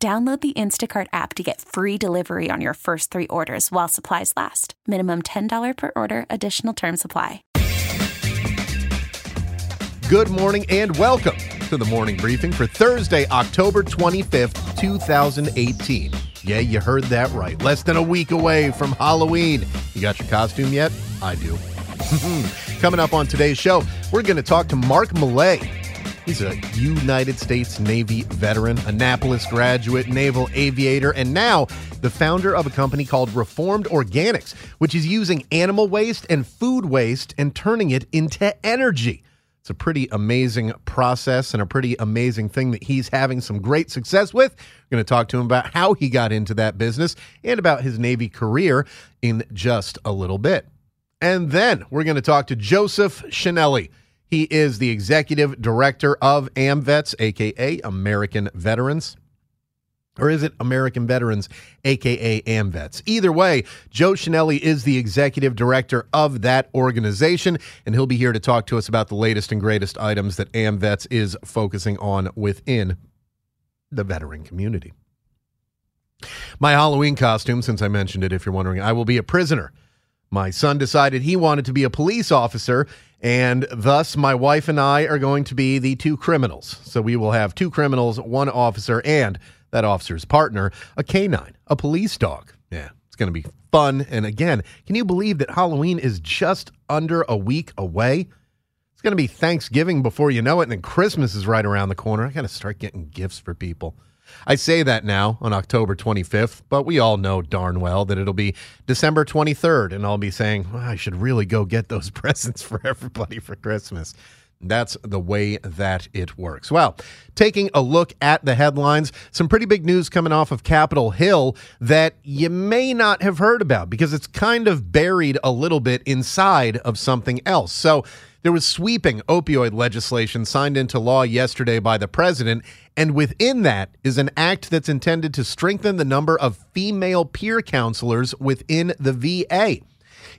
Download the Instacart app to get free delivery on your first three orders while supplies last. Minimum $10 per order, additional term supply. Good morning and welcome to the morning briefing for Thursday, October 25th, 2018. Yeah, you heard that right. Less than a week away from Halloween. You got your costume yet? I do. Coming up on today's show, we're going to talk to Mark Millay. He's a United States Navy veteran, Annapolis graduate, naval aviator, and now the founder of a company called Reformed Organics, which is using animal waste and food waste and turning it into energy. It's a pretty amazing process and a pretty amazing thing that he's having some great success with. We're going to talk to him about how he got into that business and about his Navy career in just a little bit. And then we're going to talk to Joseph Chenelly. He is the executive director of AMVETS, aka American Veterans. Or is it American Veterans, aka AMVETS? Either way, Joe Chenelly is the executive director of that organization, and he'll be here to talk to us about the latest and greatest items that AMVETS is focusing on within the veteran community. My Halloween costume, since I mentioned it, if you're wondering, I will be a prisoner. My son decided he wanted to be a police officer, and thus my wife and I are going to be the two criminals. So we will have two criminals, one officer, and that officer's partner, a canine, a police dog. Yeah, it's going to be fun. And again, can you believe that Halloween is just under a week away? It's going to be Thanksgiving before you know it, and then Christmas is right around the corner. I got to start getting gifts for people. I say that now on October 25th, but we all know darn well that it'll be December 23rd, and I'll be saying, well, I should really go get those presents for everybody for Christmas. That's the way that it works. Well, taking a look at the headlines, some pretty big news coming off of Capitol Hill that you may not have heard about because it's kind of buried a little bit inside of something else. So, there was sweeping opioid legislation signed into law yesterday by the president, and within that is an act that's intended to strengthen the number of female peer counselors within the VA.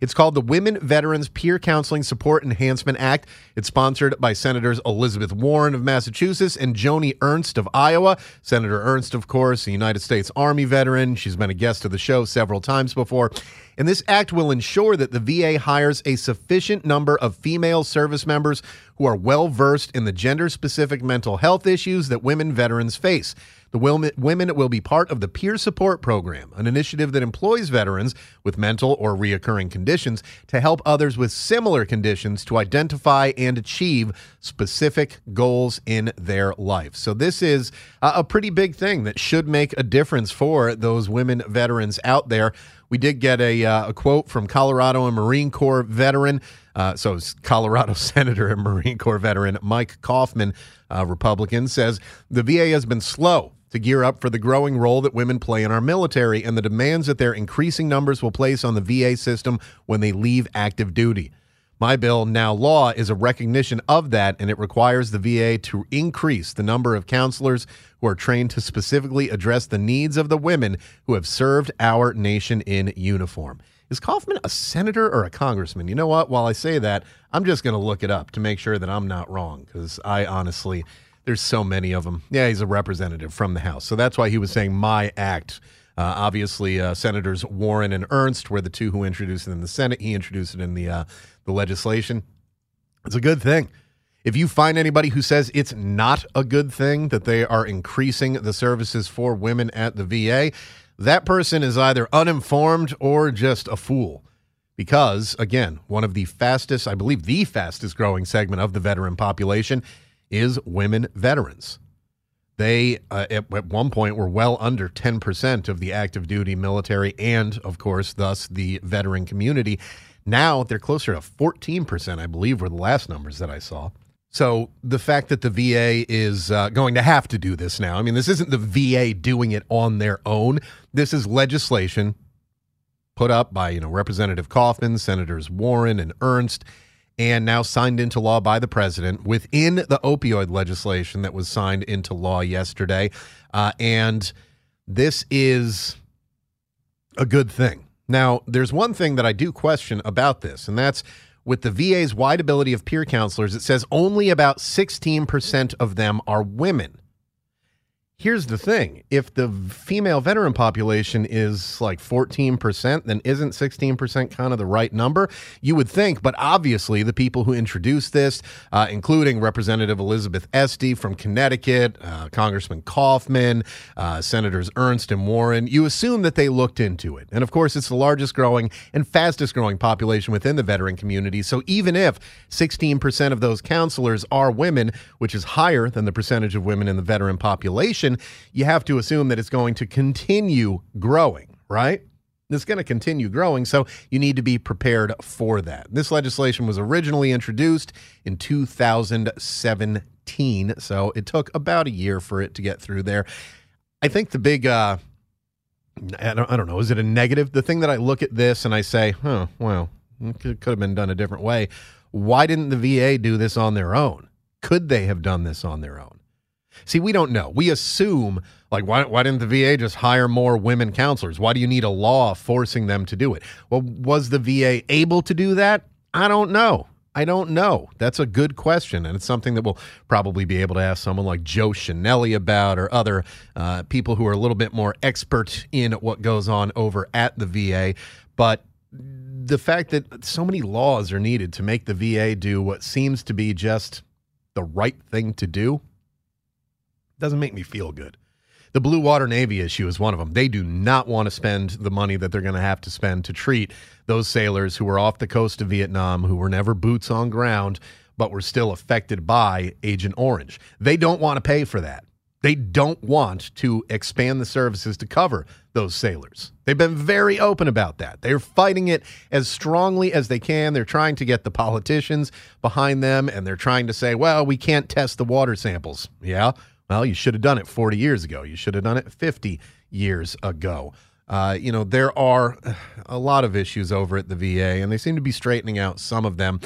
It's called the Women Veterans Peer Counseling Support Enhancement Act. It's sponsored by Senators Elizabeth Warren of Massachusetts and Joni Ernst of Iowa. Senator Ernst, of course, a United States Army veteran. She's been a guest of the show several times before. And this act will ensure that the VA hires a sufficient number of female service members who are well versed in the gender specific mental health issues that women veterans face. The women will be part of the Peer Support Program, an initiative that employs veterans with mental or reoccurring conditions to help others with similar conditions to identify and achieve specific goals in their life. So, this is a pretty big thing that should make a difference for those women veterans out there. We did get a, uh, a quote from Colorado and Marine Corps veteran. Uh, so, Colorado Senator and Marine Corps veteran Mike Coffman, uh, Republican, says the VA has been slow to gear up for the growing role that women play in our military and the demands that their increasing numbers will place on the VA system when they leave active duty. My bill, now law, is a recognition of that, and it requires the VA to increase the number of counselors who are trained to specifically address the needs of the women who have served our nation in uniform. Is Coffman a senator or a congressman? You know what? While I say that, I'm just going to look it up to make sure that I'm not wrong because I honestly there's so many of them. Yeah, he's a representative from the House. So that's why he was saying my act. Uh, obviously, uh, Senators Warren and Ernst were the two who introduced it in the Senate. He introduced it in the uh, the legislation. It's a good thing. If you find anybody who says it's not a good thing that they are increasing the services for women at the VA, that person is either uninformed or just a fool. Because, again, one of the fastest, I believe the fastest growing segment of the veteran population is women veterans. They, uh, at, at, one point, were well under 10% of the active duty military and, of course, thus the veteran community. Now they're closer to 14%, I believe, were the last numbers that I saw. So the fact that the VA is uh, going to have to do this now, I mean, this isn't the VA doing it on their own. This is legislation put up by, you know, Representative Coffman, Senators Warren and Ernst, and now signed into law by the president within the opioid legislation that was signed into law yesterday. Uh, and this is a good thing. Now, there's one thing that I do question about this, and that's with the VA's wide ability of peer counselors, it says only about 16% of them are women. Here's the thing if the female veteran population is like 14%, then isn't 16% kind of the right number? You would think, but obviously, the people who introduced this, uh, including Representative Elizabeth Esty from Connecticut, uh, Congressman Coffman, uh, Senators Ernst and Warren, you assume that they looked into it. And of course, it's the largest growing and fastest growing population within the veteran community. So even if 16% of those counselors are women, which is higher than the percentage of women in the veteran population, you have to assume that it's going to continue growing, right? It's going to continue growing, so you need to be prepared for that. This legislation was originally introduced in 2017, so it took about a year for it to get through there. I think the big, uh, I, don't, I don't know, is it a negative? The thing that I look at this and I say, huh, well, it could, could have been done a different way. Why didn't the VA do this on their own? Could they have done this on their own? See, we don't know. We assume, like, why, why didn't the VA just hire more women counselors? Why do you need a law forcing them to do it? Well, was the VA able to do that? I don't know. I don't know. That's a good question, and it's something that we'll probably be able to ask someone like Joe Chenelly about, or other uh, people who are a little bit more expert in what goes on over at the VA. But the fact that so many laws are needed to make the VA do what seems to be just the right thing to do doesn't make me feel good. The Blue Water Navy issue is one of them. They do not want to spend the money that they're going to have to spend to treat those sailors who were off the coast of Vietnam, who were never boots on ground, but were still affected by Agent Orange. They don't want to pay for that. They don't want to expand the services to cover those sailors. They've been very open about that. They're fighting it as strongly as they can. They're trying to get the politicians behind them, and they're trying to say, well, we can't test the water samples. Yeah, well, you should have done it 40 years ago. You should have done it 50 years ago. Uh, you know, there are a lot of issues over at the VA, and they seem to be straightening out some of them.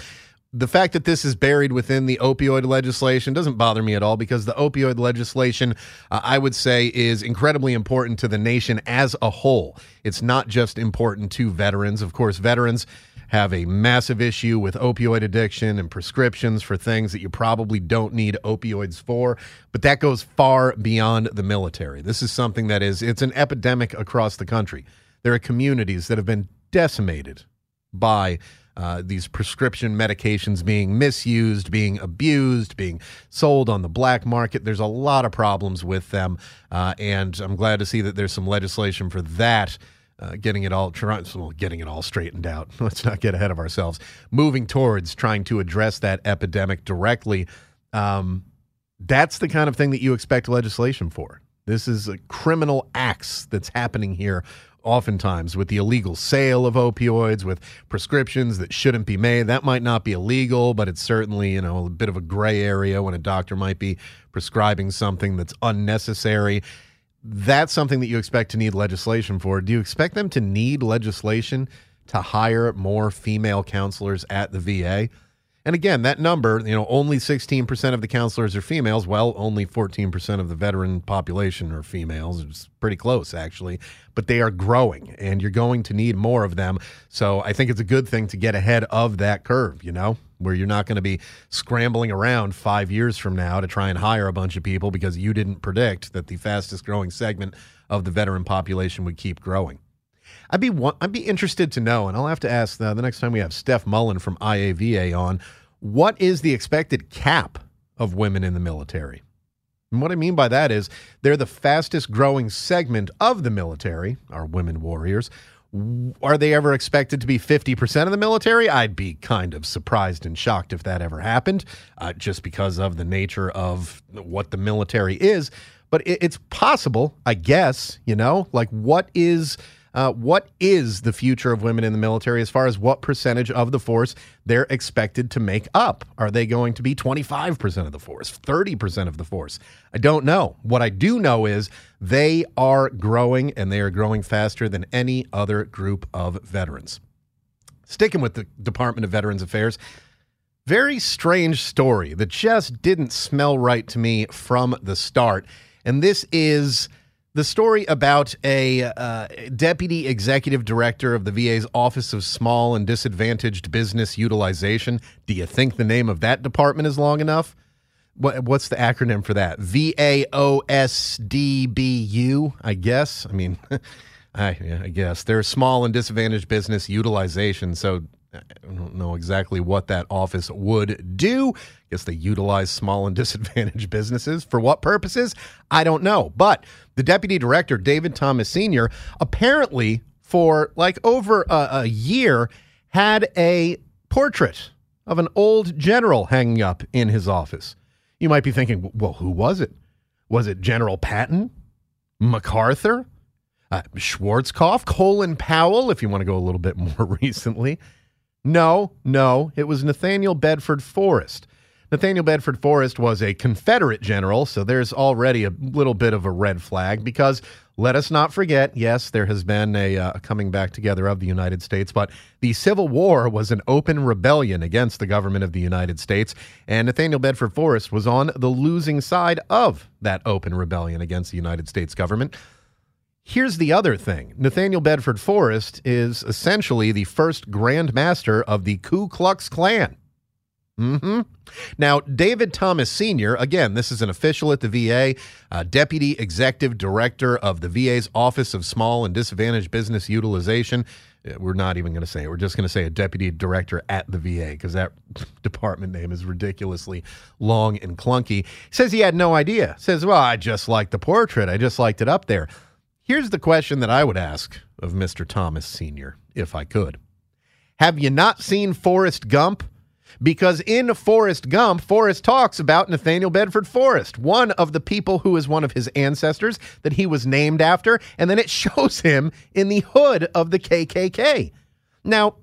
The fact that this is buried within the opioid legislation doesn't bother me at all because the opioid legislation, uh, I would say, is incredibly important to the nation as a whole. It's not just important to veterans. Of course, veterans have a massive issue with opioid addiction and prescriptions for things that you probably don't need opioids for but that goes far beyond the military this is something that is it's an epidemic across the country there are communities that have been decimated by uh, these prescription medications being misused, being abused, being sold on the black market. There's a lot of problems with them, uh, and I'm glad to see that there's some legislation for that uh, getting it all getting it all straightened out. Let's not get ahead of ourselves. Moving towards trying to address that epidemic directly. Um, that's the kind of thing that you expect legislation for. This is a criminal acts that's happening here oftentimes with the illegal sale of opioids, with prescriptions that shouldn't be made. That might not be illegal, but it's certainly, you know, a bit of a gray area when a doctor might be prescribing something that's unnecessary that's something that you expect to need legislation for. Do you expect them to need legislation to hire more female counselors at the VA? And again, that number, you know, only 16% of the counselors are females. Well, only 14% of the veteran population are females. It's pretty close, actually. But they are growing, and you're going to need more of them. So I think it's a good thing to get ahead of that curve, you know, where you're not going to be scrambling around five years from now to try and hire a bunch of people because you didn't predict that the fastest growing segment of the veteran population would keep growing. I'd be I'd be interested to know, and I'll have to ask the, the next time we have Steph Mullen from IAVA on, what is the expected cap of women in the military? And what I mean by that is they're the fastest growing segment of the military, our women warriors. Are they ever expected to be 50% of the military? I'd be kind of surprised and shocked if that ever happened, uh, just because of the nature of what the military is. But it, it's possible, I guess, you know, like what is uh, what is the future of women in the military as far as what percentage of the force they're expected to make up? Are they going to be 25% of the force, 30% of the force? I don't know. What I do know is they are growing and they are growing faster than any other group of veterans. Sticking with the Department of Veterans Affairs, very strange story that just didn't smell right to me from the start. And this is the story about a uh, deputy executive director of the VA's Office of Small and Disadvantaged Business Utilization. Do you think the name of that department is long enough? What, what's the acronym for that? V A O S D B U, I guess. I mean, I, I guess there's small and disadvantaged business utilization. So I don't know exactly what that office would do. I guess they utilize small and disadvantaged businesses. For what purposes? I don't know. But the deputy director, David Thomas Sr., apparently for like over a, a year had a portrait of an old general hanging up in his office. You might be thinking, well, who was it? Was it General Patton? MacArthur? Uh, Schwarzkopf? Colin Powell, if you want to go a little bit more recently. No, no, it was Nathaniel Bedford Forrest. Nathaniel Bedford Forrest was a Confederate general, so there's already a little bit of a red flag because let us not forget, yes, there has been a, uh, coming back together of the United States, but the Civil War was an open rebellion against the government of the United States, and Nathaniel Bedford Forrest was on the losing side of that open rebellion against the United States government. Here's the other thing Nathaniel Bedford Forrest is essentially the first Grand Master of the Ku Klux Klan. Mm-hmm. Now, David Thomas Sr., again, this is an official at the VA, uh, Deputy Executive Director of the VA's Office of Small and Disadvantaged Business Utilization. Uh, we're not even going to say it. We're just going to say a Deputy Director at the VA because that department name is ridiculously long and clunky. Says he had no idea. Says, well, I just liked the portrait. I just liked it up there. Here's the question that I would ask of Mr. Thomas Sr., if I could. Have you not seen Forrest Gump? Because in Forrest Gump, Forrest talks about Nathaniel Bedford Forrest, one of the people who is one of his ancestors that he was named after, and then it shows him in the hood of the KKK. Now,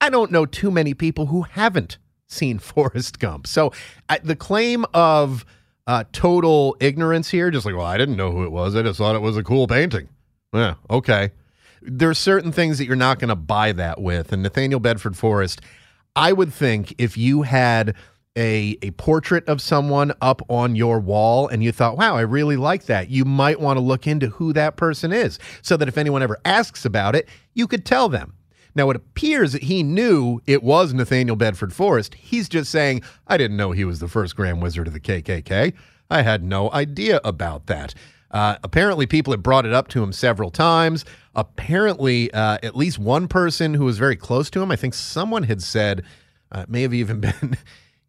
I don't know too many people who haven't seen Forrest Gump. So uh, the claim of uh, total ignorance here. Just like, well, I didn't know who it was. I just thought it was a cool painting. Yeah, okay. There's certain things that you're not going to buy that with. And Nathaniel Bedford Forrest, I would think if you had a, a portrait of someone up on your wall and you thought, wow, I really like that, you might want to look into who that person is so that if anyone ever asks about it, you could tell them. Now, it appears that he knew it was Nathaniel Bedford Forrest. He's just saying, I didn't know he was the first Grand Wizard of the KKK. I had no idea about that. Uh, apparently, people had brought it up to him several times. Apparently, uh, at least one person who was very close to him, I think someone had said, uh, may have even been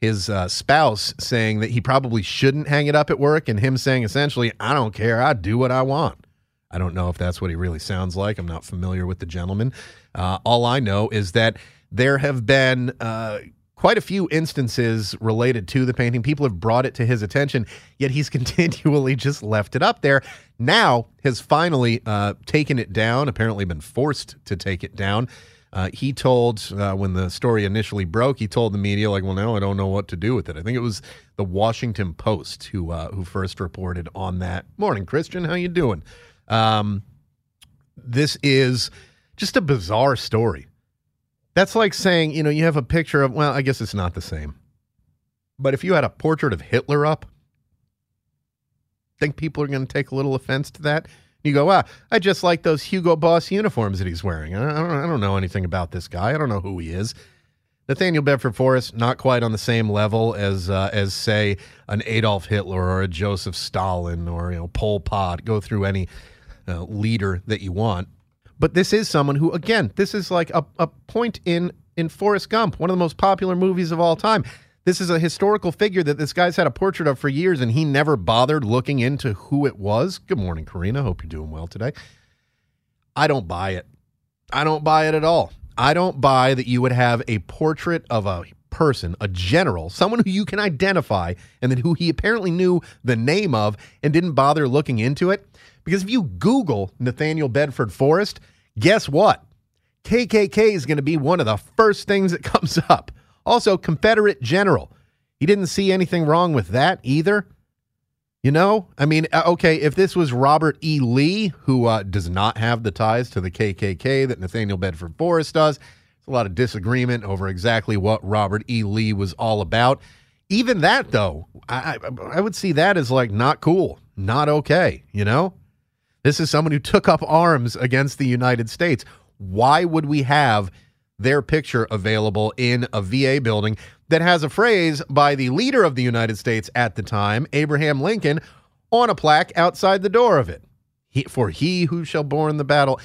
his uh, spouse, saying that he probably shouldn't hang it up at work, and him saying essentially, I don't care, I do what I want. I don't know if that's what he really sounds like. I'm not familiar with the gentleman. Uh, all I know is that there have been uh, quite a few instances related to the painting. People have brought it to his attention, yet he's continually just left it up there. Now has finally uh, taken it down, apparently been forced to take it down. Uh, he told uh, when the story initially broke, he told the media like, "Well, now I don't know what to do with it." I think it was the Washington Post who uh, who first reported on that. Morning, Christian. How you doing? Um, this is just a bizarre story. That's like saying, you know, you have a picture of, well, I guess it's not the same. But if you had a portrait of Hitler up, think people are going to take a little offense to that? You go, wow, I just like those Hugo Boss uniforms that he's wearing. I don't, I don't know anything about this guy. I don't know who he is. Nathaniel Bedford Forrest, not quite on the same level as, uh, as say, an Adolf Hitler or a Joseph Stalin or you know Pol Pot. Go through any uh, leader that you want. But this is someone who, again, this is like a, a point in in Forrest Gump, one of the most popular movies of all time. This is a historical figure that this guy's had a portrait of for years, and he never bothered looking into who it was. Good morning, Karina. Hope you're doing well today. I don't buy it. I don't buy it at all. I don't buy that you would have a portrait of a person, a general, someone who you can identify, and then who he apparently knew the name of and didn't bother looking into it? Because if you Google Nathaniel Bedford Forrest, guess what? KKK is going to be one of the first things that comes up. Also, Confederate general. He didn't see anything wrong with that either. You know, I mean, uh, okay, if this was Robert E. Lee, who uh, does not have the ties to the KKK that Nathaniel Bedford Forrest does, a lot of disagreement over exactly what Robert E. Lee was all about. Even that, though, I, I would see that as like not cool, not okay, you know? This is someone who took up arms against the United States. Why would we have their picture available in a VA building that has a phrase by the leader of the United States at the time, Abraham Lincoln, on a plaque outside the door of it. He, for he who shall borne the battle.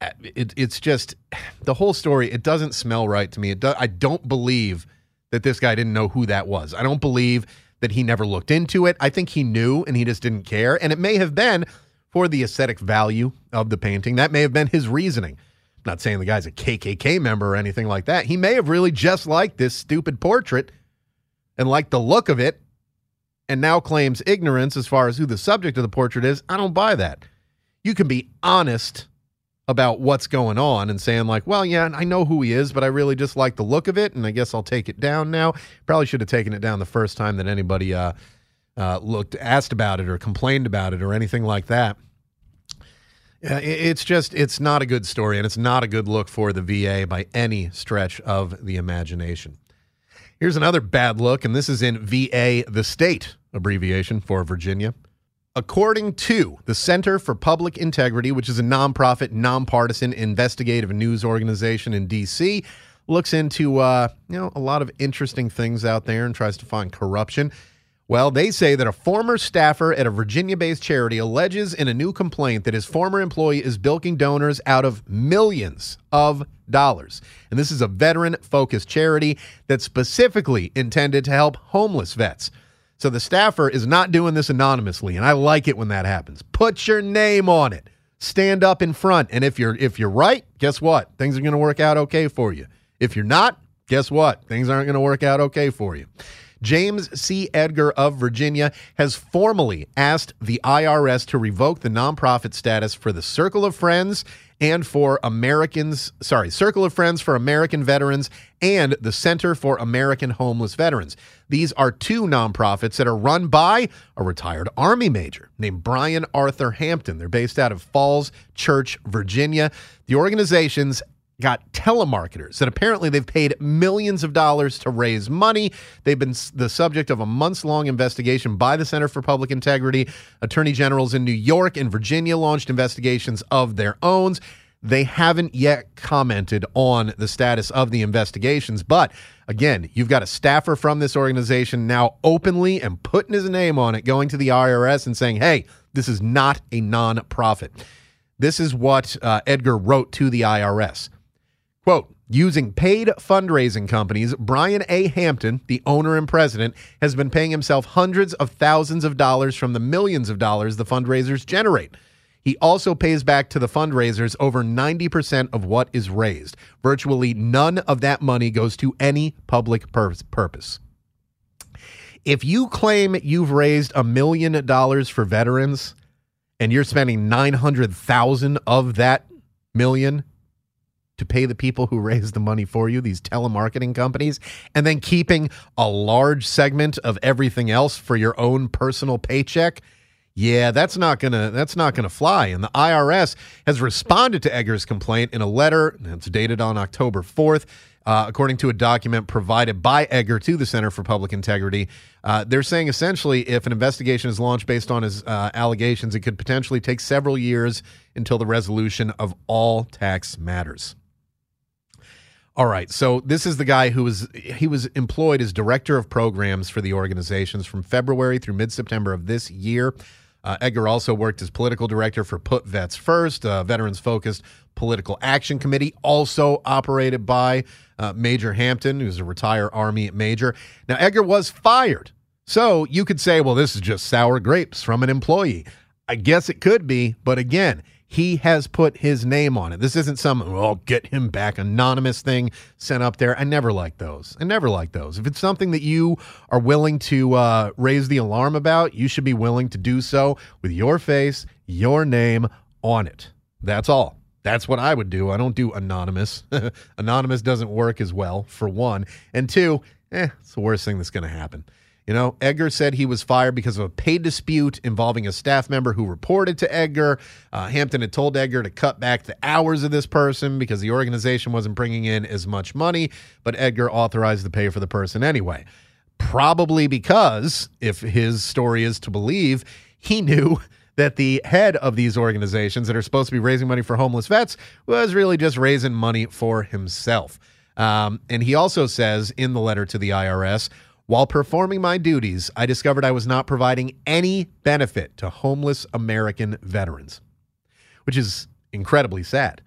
It, it's just the whole story. It doesn't smell right to me. Do, I don't believe that this guy didn't know who that was. I don't believe that he never looked into it. I think he knew and he just didn't care. And it may have been for the aesthetic value of the painting. That may have been his reasoning I'm not saying the guy's a KKK member or anything like that. He may have really just liked this stupid portrait and liked the look of it and now claims ignorance as far as who the subject of the portrait is. I don't buy that. You can be honest about what's going on and saying like, well, yeah, I know who he is, but I really just like the look of it, and I guess I'll take it down now. Probably should have taken it down the first time that anybody uh, uh, looked asked about it or complained about it or anything like that. Yeah, it's just it's not a good story, and it's not a good look for the VA by any stretch of the imagination. Here's another bad look, and this is in VA, the state abbreviation for Virginia. According to the Center for Public Integrity, which is a nonprofit, nonpartisan investigative news organization in D.C., looks into uh, you know a lot of interesting things out there and tries to find corruption. Well, they say that a former staffer at a Virginia based charity alleges in a new complaint that his former employee is bilking donors out of millions of dollars. And this is a veteran focused charity that's specifically intended to help homeless vets. So the staffer is not doing this anonymously, and I like it when that happens. Put your name on it. Stand up in front, and if you're if you're right, guess what? Things are going to work out okay for you. If you're not, guess what? Things aren't going to work out okay for you. James C. Edgar of Virginia has formally asked the IRS to revoke the nonprofit status for the Circle of Friends and for Americans, sorry, Circle of Friends for American Veterans and the Center for American Homeless Veterans. These are two nonprofits that are run by a retired Army major named Brian Arthur Hampton. They're based out of Falls Church, Virginia. The organizations got telemarketers that apparently they've paid millions of dollars to raise money. They've been the subject of a months long investigation by the Center for Public Integrity. Attorney generals in New York and Virginia launched investigations of their own. They haven't yet commented on the status of the investigations. But again, you've got a staffer from this organization now openly and putting his name on it, going to the IRS and saying, hey, this is not a nonprofit. This is what uh, Edgar wrote to the IRS. Quote, Using paid fundraising companies, Brian A. Hampton, the owner and president, has been paying himself hundreds of thousands of dollars from the millions of dollars the fundraisers generate. He also pays back to the fundraisers over 90% of what is raised. Virtually none of that money goes to any public pur- purpose. If you claim you've raised a million dollars for veterans and you're spending 900,000 of that million to pay the people who raise the money for you, these telemarketing companies, and then keeping a large segment of everything else for your own personal paycheck. Yeah, that's not gonna that's not gonna fly. And the IRS has responded to Edgar's complaint in a letter that's dated on October fourth. Uh, according to a document provided by Edgar to the Center for Public Integrity, uh, they're saying essentially if an investigation is launched based on his uh, allegations, it could potentially take several years until the resolution of all tax matters. All right. So this is the guy who was he was employed as director of programs for the organizations from February through mid September of this year. Uh, Edgar also worked as political director for Put Vets First, a veterans focused political action committee, also operated by uh, Major Hampton, who's a retired Army major. Now, Edgar was fired. So you could say, well, this is just sour grapes from an employee. I guess it could be. But again, He has put his name on it. This isn't some, oh, get him back anonymous thing sent up there. I never like those. I never like those. If it's something that you are willing to uh, raise the alarm about, you should be willing to do so with your face, your name on it. That's all. That's what I would do. I don't do anonymous. anonymous doesn't work as well, for one. And two, eh, it's the worst thing that's going to happen. You know, Edgar said he was fired because of a pay dispute involving a staff member who reported to Edgar. Uh, Hampton had told Edgar to cut back the hours of this person because the organization wasn't bringing in as much money, but Edgar authorized the pay for the person anyway. Probably because, if his story is to believe, he knew that the head of these organizations that are supposed to be raising money for homeless vets was really just raising money for himself. Um, and he also says in the letter to the IRS, while performing my duties, I discovered I was not providing any benefit to homeless American veterans, which is incredibly sad.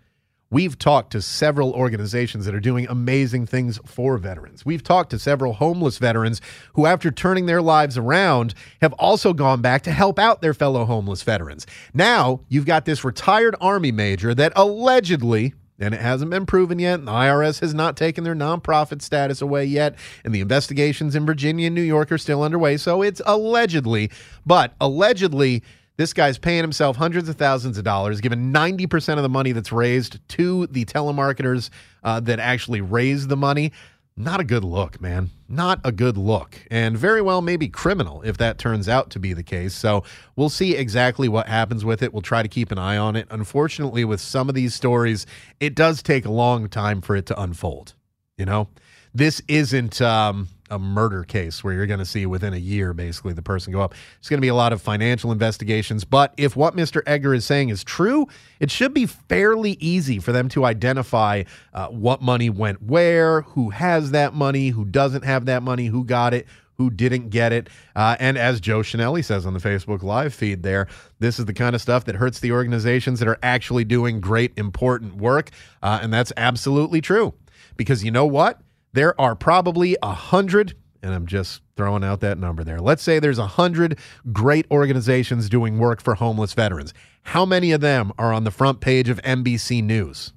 We've talked to several organizations that are doing amazing things for veterans. We've talked to several homeless veterans who, after turning their lives around, have also gone back to help out their fellow homeless veterans. Now, you've got this retired Army major that allegedly and it hasn't been proven yet. The IRS has not taken their nonprofit status away yet, and the investigations in Virginia and New York are still underway. So it's allegedly, but allegedly, this guy's paying himself hundreds of thousands of dollars, giving 90% of the money that's raised to the telemarketers uh, that actually raise the money. Not a good look, man. Not a good look. And very well maybe criminal if that turns out to be the case. So we'll see exactly what happens with it. We'll try to keep an eye on it. Unfortunately, with some of these stories, it does take a long time for it to unfold. You know, this isn't um, a murder case where you're going to see within a year, basically, the person go up. It's going to be a lot of financial investigations. But if what Mr. Edgar is saying is true, it should be fairly easy for them to identify uh, what money went where, who has that money, who doesn't have that money, who got it, who didn't get it. Uh, and as Joe Chenelly says on the Facebook Live feed there, this is the kind of stuff that hurts the organizations that are actually doing great, important work. Uh, and that's absolutely true. Because you know what? There are probably a hundred, and I'm just throwing out that number there. Let's say there's a hundred great organizations doing work for homeless veterans. How many of them are on the front page of NBC News?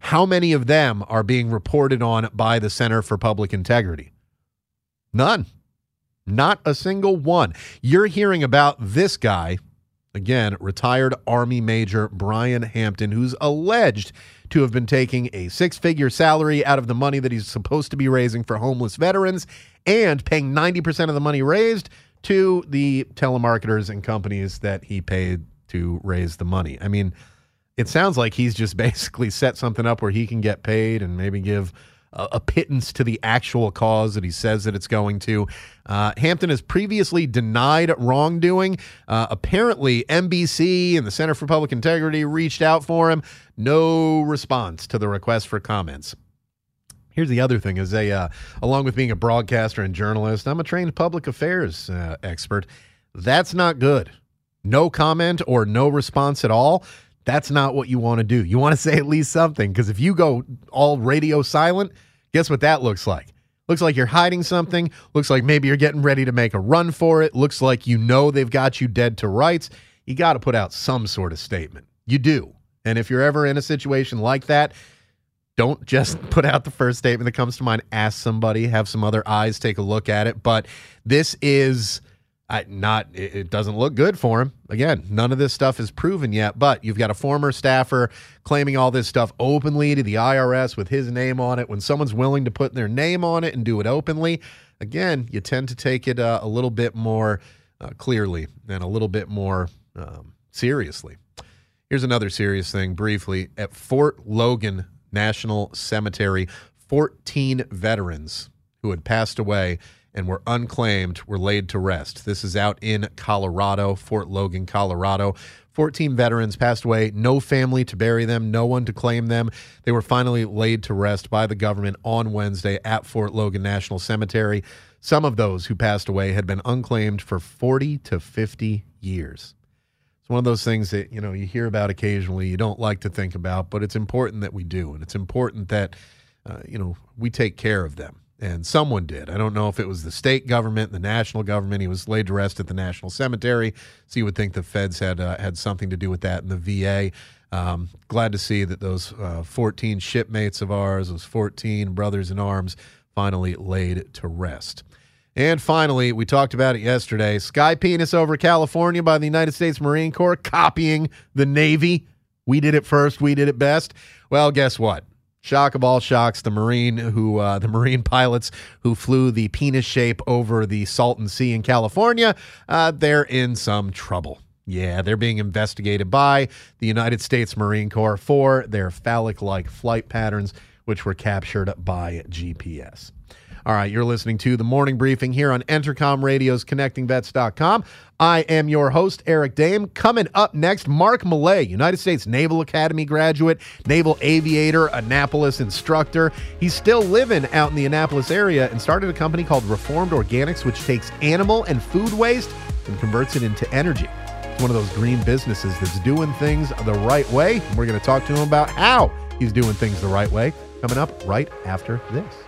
How many of them are being reported on by the Center for Public Integrity? None. Not a single one. You're hearing about this guy, again, retired Army Major Brian Hampton, who's alleged to have been taking a six figure salary out of the money that he's supposed to be raising for homeless veterans and paying 90% of the money raised to the telemarketers and companies that he paid to raise the money. I mean, it sounds like he's just basically set something up where he can get paid and maybe give a, pittance to the actual cause that he says that it's going to. Uh, Hampton has previously denied wrongdoing. Uh, apparently, NBC and the Center for Public Integrity reached out for him. No response to the request for comments. Here's the other thing: is a uh, along with being a broadcaster and journalist, I'm a trained public affairs uh, expert. That's not good. No comment or no response at all. That's not what you want to do. You want to say at least something because if you go all radio silent, guess what that looks like? Looks like you're hiding something. Looks like maybe you're getting ready to make a run for it. Looks like you know they've got you dead to rights. You got to put out some sort of statement. You do. And if you're ever in a situation like that, don't just put out the first statement that comes to mind. Ask somebody, have some other eyes take a look at it. But this is I, not it doesn't look good for him. Again, none of this stuff is proven yet, but you've got a former staffer claiming all this stuff openly to the IRS with his name on it. When someone's willing to put their name on it and do it openly, again, you tend to take it uh, a little bit more uh, clearly and a little bit more um, seriously. Here's another serious thing briefly at Fort Logan National Cemetery, 14 veterans who had passed away and were unclaimed were laid to rest. This is out in Colorado, Fort Logan, Colorado. 14 veterans passed away, no family to bury them, no one to claim them. They were finally laid to rest by the government on Wednesday at Fort Logan National Cemetery. Some of those who passed away had been unclaimed for 40 to 50 years. It's one of those things that, you know, you hear about occasionally, you don't like to think about, but it's important that we do and it's important that uh, you know, we take care of them and someone did. I don't know if it was the state government, the national government. He was laid to rest at the National Cemetery, so you would think the feds had uh, had something to do with that in the VA. Um, glad to see that those uh, 14 shipmates of ours, those 14 brothers in arms, finally laid to rest. And finally, we talked about it yesterday. Sky penis over California by the United States Marine Corps, copying the Navy. We did it first. We did it best. Well, guess what? Shock of all shocks, the Marine who uh, the Marine pilots who flew the penis shape over the Salton Sea in California, uh, they're in some trouble. Yeah, they're being investigated by the United States Marine Corps for their phallic-like flight patterns, which were captured by GPS. All right, you're listening to the morning briefing here on Entercom Radio's ConnectingVets.com. I am your host, Eric Dame. Coming up next, Mark Millay, United States Naval Academy graduate, naval aviator, Annapolis instructor. He's still living out in the Annapolis area and started a company called Reformed Organics, which takes animal and food waste and converts it into energy. It's one of those green businesses that's doing things the right way. And we're going to talk to him about how he's doing things the right way coming up right after this.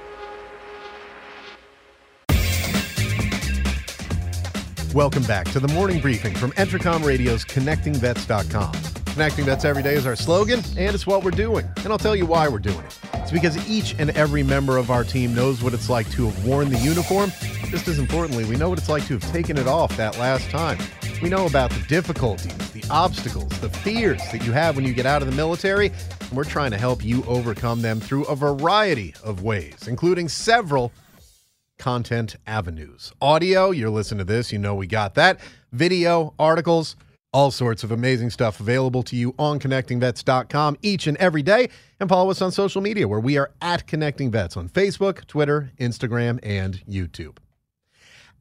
Welcome back to the morning briefing from Entercom Radio's ConnectingVets.com. Connecting Vets every day is our slogan, and it's what we're doing. And I'll tell you why we're doing it. It's because each and every member of our team knows what it's like to have worn the uniform. Just as importantly, we know what it's like to have taken it off that last time. We know about the difficulties, the obstacles, the fears that you have when you get out of the military, and we're trying to help you overcome them through a variety of ways, including several content avenues. Audio, you're listening to this, you know we got that. Video, articles, all sorts of amazing stuff available to you on connectingvets.com each and every day. And follow us on social media where we are at Connecting Vets on Facebook, Twitter, Instagram, and YouTube.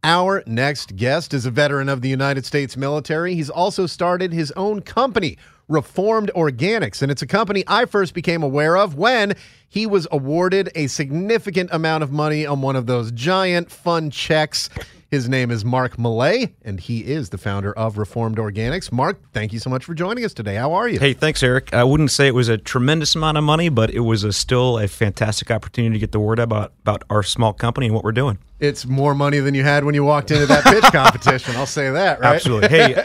Our next guest is a veteran of the United States military. He's also started his own company, Reformed Organics, and it's a company I first became aware of when he was awarded a significant amount of money on one of those giant fun checks. His name is Mark Millay, and he is the founder of Reformed Organics. Mark, thank you so much for joining us today. How are you? Hey, thanks, Eric. I wouldn't say it was a tremendous amount of money, but it was a, still a fantastic opportunity to get the word about about our small company and what we're doing. It's more money than you had when you walked into that pitch competition. I'll say that, right? Absolutely. Hey,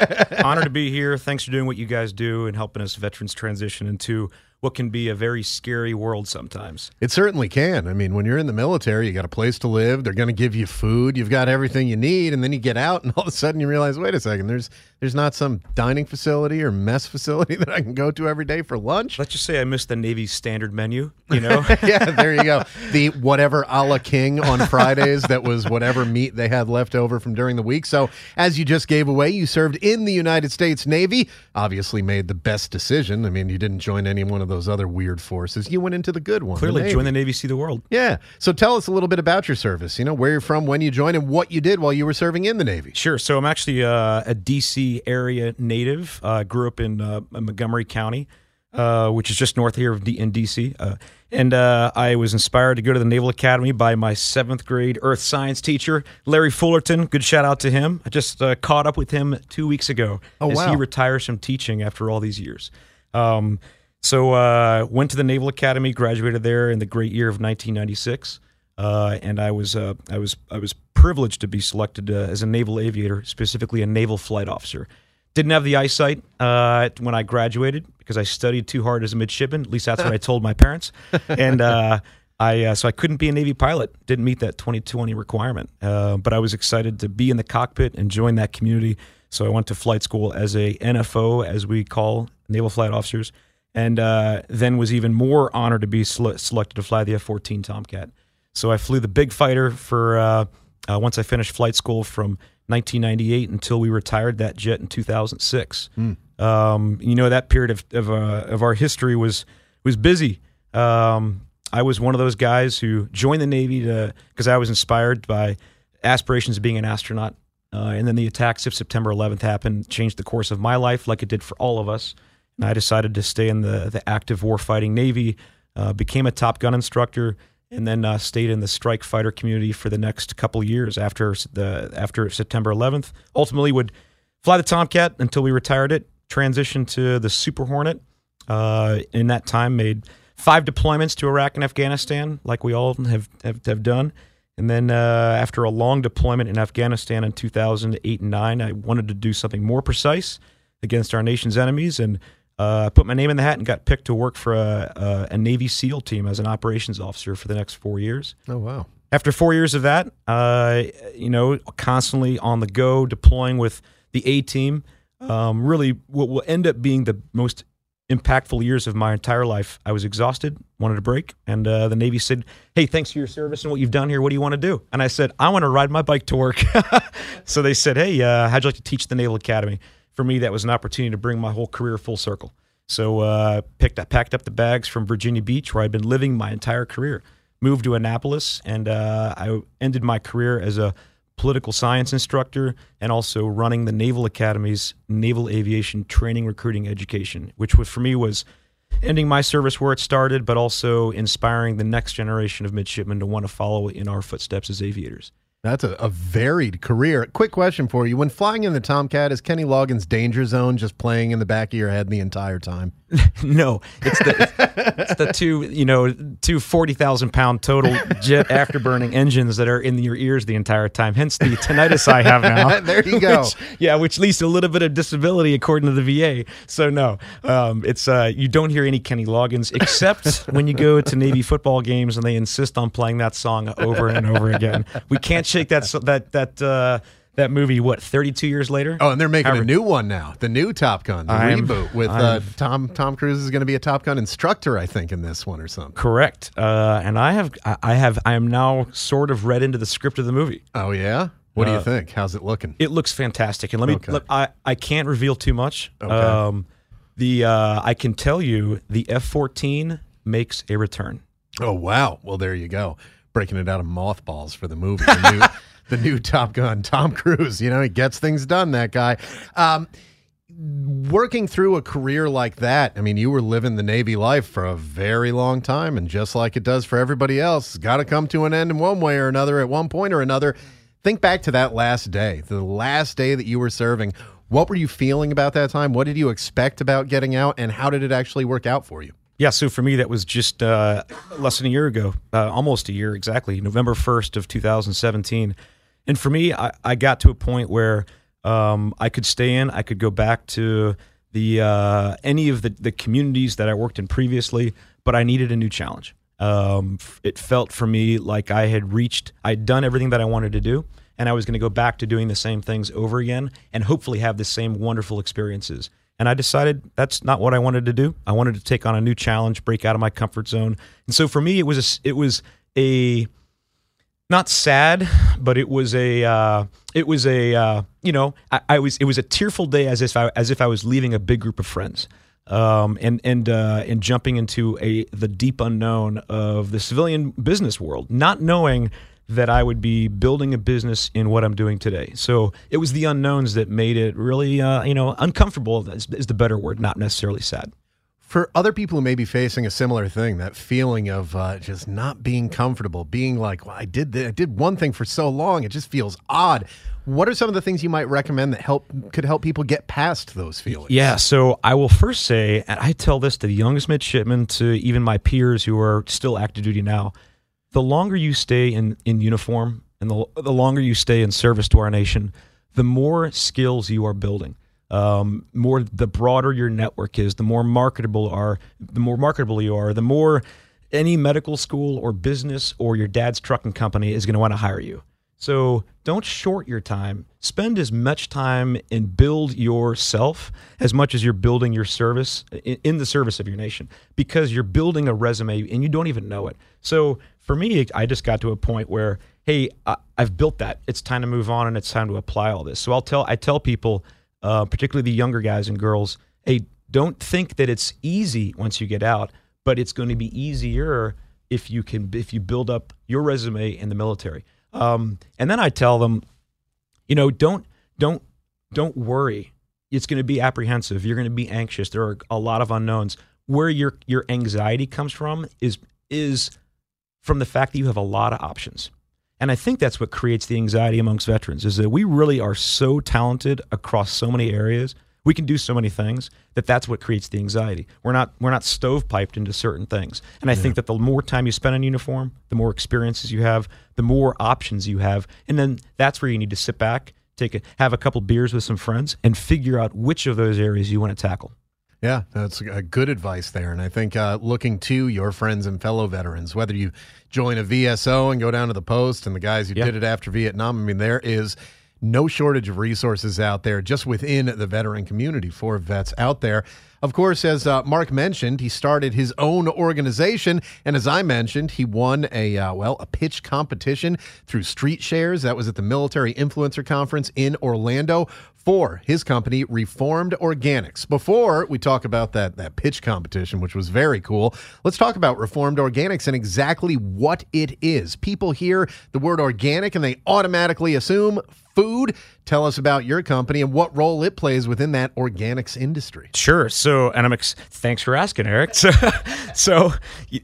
honored to be here. Thanks for doing what you guys do and helping us veterans transition into what can be a very scary world sometimes. It certainly can. I mean, when you're in the military, you got a place to live. They're going to give you food. You've got everything you need, and then you get out, and all of a sudden you realize, wait a second, there's there's not some dining facility or mess facility that I can go to every day for lunch. Let's just say I missed the Navy's standard menu. You know? yeah, there you go. The whatever a la king on Fridays that was whatever meat they had left over from during the week. So, as you just gave away, you served in the United States Navy. Obviously, made the best decision. I mean, you didn't join any one of those other weird forces. You went into the good one. Clearly, the join the Navy, see the world. Yeah. So, tell us a little bit about your service. You know, where you're from, when you joined, and what you did while you were serving in the Navy. Sure. So, I'm actually uh, a DC area native. Uh, grew up in uh, Montgomery County, uh, which is just north here of D- in DC. Uh, and uh, I was inspired to go to the Naval Academy by my seventh grade Earth Science teacher, Larry Fullerton. Good shout out to him. I just uh, caught up with him two weeks ago oh, as wow. he retires from teaching after all these years. Um, so uh, went to the Naval Academy, graduated there in the great year of 1996. Uh, and I was uh, I was I was privileged to be selected uh, as a naval aviator, specifically a naval flight officer. Didn't have the eyesight uh, when I graduated because I studied too hard as a midshipman. At least that's what I told my parents. And uh, I uh, so I couldn't be a Navy pilot. Didn't meet that 2020 requirement. but I was excited to be in the cockpit and join that community. So I went to flight school as a NFO, as we call naval flight officers, and then was even more honored to be selected to fly the F-14 Tomcat. So I flew the big fighter for uh, uh, once I finished flight school from 1998 until we retired that jet in 2006. Mm. Um, you know that period of of, uh, of, our history was was busy. Um, I was one of those guys who joined the Navy because I was inspired by aspirations of being an astronaut. Uh, and then the attacks of September 11th happened, changed the course of my life, like it did for all of us. I decided to stay in the the active warfighting Navy. Uh, became a Top Gun instructor and then uh, stayed in the strike fighter community for the next couple years after the after September 11th. Ultimately, would fly the Tomcat until we retired it. Transitioned to the Super Hornet. Uh, in that time, made five deployments to Iraq and Afghanistan, like we all have have, have done, And then uh, after a long deployment in Afghanistan in 2008 and 9, I wanted to do something more precise against our nation's enemies. And uh, I put my name in the hat and got picked to work for a, a, a, Navy SEAL team as an operations officer for the next four years. Oh, wow. After four years of that, uh, you know, constantly on the go, deploying with the A team, um, really what will end up being the most impactful years of my entire life. I was exhausted, wanted a break, and uh, the Navy said, "Hey, thanks for your service and what you've done here. What do you want to do?" And I said, "I want to ride my bike to work." so they said, "Hey, uh, how'd you like to teach the Naval Academy?" For me, that was an opportunity to bring my whole career full circle. So uh, picked, I packed up the bags from Virginia Beach, where I'd been living my entire career. Moved to Annapolis, and uh, I ended my career as a political science instructor, and also running the Naval Academy's Naval Aviation Training Recruiting Education, which was, for me was ending my service where it started, but also inspiring the next generation of midshipmen to want to follow in our footsteps as aviators. That's a, a, varied career. Quick question for you. When flying in the Tomcat, is Kenny Loggins' danger zone just playing in the back of your head the entire time? no. It's the, it's the two, you know, two 40,000 pound total jet afterburning engines that are in your ears the entire time. Hence the tinnitus I have now. there you go. Which, yeah, which leads to a little bit of disability according to the VA. So, no, um, it's uh, you don't hear any Kenny Loggins except when you go to Navy football games and they insist on playing that song over and over again. We can't shake that that that uh, that movie. What thirty two years later? Oh, and they're making However, a new one now. The new Top Gun, the I'm, reboot with uh, Tom Tom Cruise is going to be a Top Gun instructor, I think, in this one or something. Correct. Uh, and I have I have I am now sort of read into the script of the movie. Oh yeah. What do you uh, think? How's it looking? It looks fantastic. And let me okay. look, I I can't reveal too much. Okay. Um, the uh, I can tell you the F fourteen makes a return. Oh wow! Well, there you go breaking it out of mothballs for the movie. The new, the new Top Gun, Tom Cruise. You know, he gets things done. That guy. Um, working through a career like that, I mean, you were living the Navy life for a very long time, and just like it does for everybody else, it's got to come to an end in one way or another at one point or another. Think back to that last day, the last day that you were serving. What were you feeling about that time? What did you expect about getting out, and how did it actually work out for you? Yeah, so for me, that was just uh, less than a year ago, uh, almost a year exactly, November 1st of 2017. And for me, I, I got to a point where um, I could stay in, I could go back to the uh, any of the, the communities that I worked in previously, but I needed a new challenge. Um, it felt for me like I had reached, I'd done everything that I wanted to do, and I was going to go back to doing the same things over again and hopefully have the same wonderful experiences. And I decided that's not what I wanted to do. I wanted to take on a new challenge, break out of my comfort zone. And so for me, it was a, it was a not sad, but it was a uh, it was a uh, you know I, I, was it was a tearful day as if I as if I was leaving a big group of friends. Um, and and uh, and jumping into a the deep unknown of the civilian business world, not knowing that I would be building a business in what I'm doing today. So it was the unknowns that made it really, uh, you know, uncomfortable is, is, the better word, not necessarily sad. For other people who may be facing a similar thing, that feeling of uh, just not being comfortable, being like, well, I did th- I did one thing for so long, it just feels odd. What are some of the things you might recommend that help could help people get past those feelings? Yeah, so I will first say, and I tell this to the youngest midshipmen, to even my peers who are still active duty now the longer you stay in, in uniform and the, the longer you stay in service to our nation, the more skills you are building. Um, more the broader your network is, the more marketable are, the more marketable you are, the more any medical school or business or your dad's trucking company is going to want to hire you. So don't short your time. Spend as much time and build yourself as much as you're building your service in the service of your nation because you're building a resume and you don't even know it. So for me, I just got to a point where, hey, I've built that. It's time to move on and it's time to apply all this. So I'll tell I tell people, uh, particularly the younger guys and girls, hey, don't think that it's easy once you get out, but it's going to be easier if you can if you build up your resume in the military. Um, and then I tell them, you know, don't don't don't worry. It's going to be apprehensive. You're going to be anxious. There are a lot of unknowns. Where your your anxiety comes from is is from the fact that you have a lot of options. And I think that's what creates the anxiety amongst veterans is that we really are so talented across so many areas. We can do so many things that that's what creates the anxiety. We're not we're not stovepiped into certain things. And I yeah. think that the more time you spend in uniform, the more experiences you have, the more options you have, and then that's where you need to sit back, take a, have a couple beers with some friends, and figure out which of those areas you want to tackle. Yeah, that's a good advice there. And I think uh, looking to your friends and fellow veterans, whether you join a VSO and go down to the post and the guys who did it after Vietnam, I mean, there is no shortage of resources out there just within the veteran community for vets out there. Of course, as uh, Mark mentioned, he started his own organization, and as I mentioned, he won a uh, well a pitch competition through StreetShares. That was at the Military Influencer Conference in Orlando for his company, Reformed Organics. Before we talk about that that pitch competition, which was very cool, let's talk about Reformed Organics and exactly what it is. People hear the word organic and they automatically assume food. Tell us about your company and what role it plays within that organics industry. Sure. So, and I'm ex- thanks for asking, Eric. So, so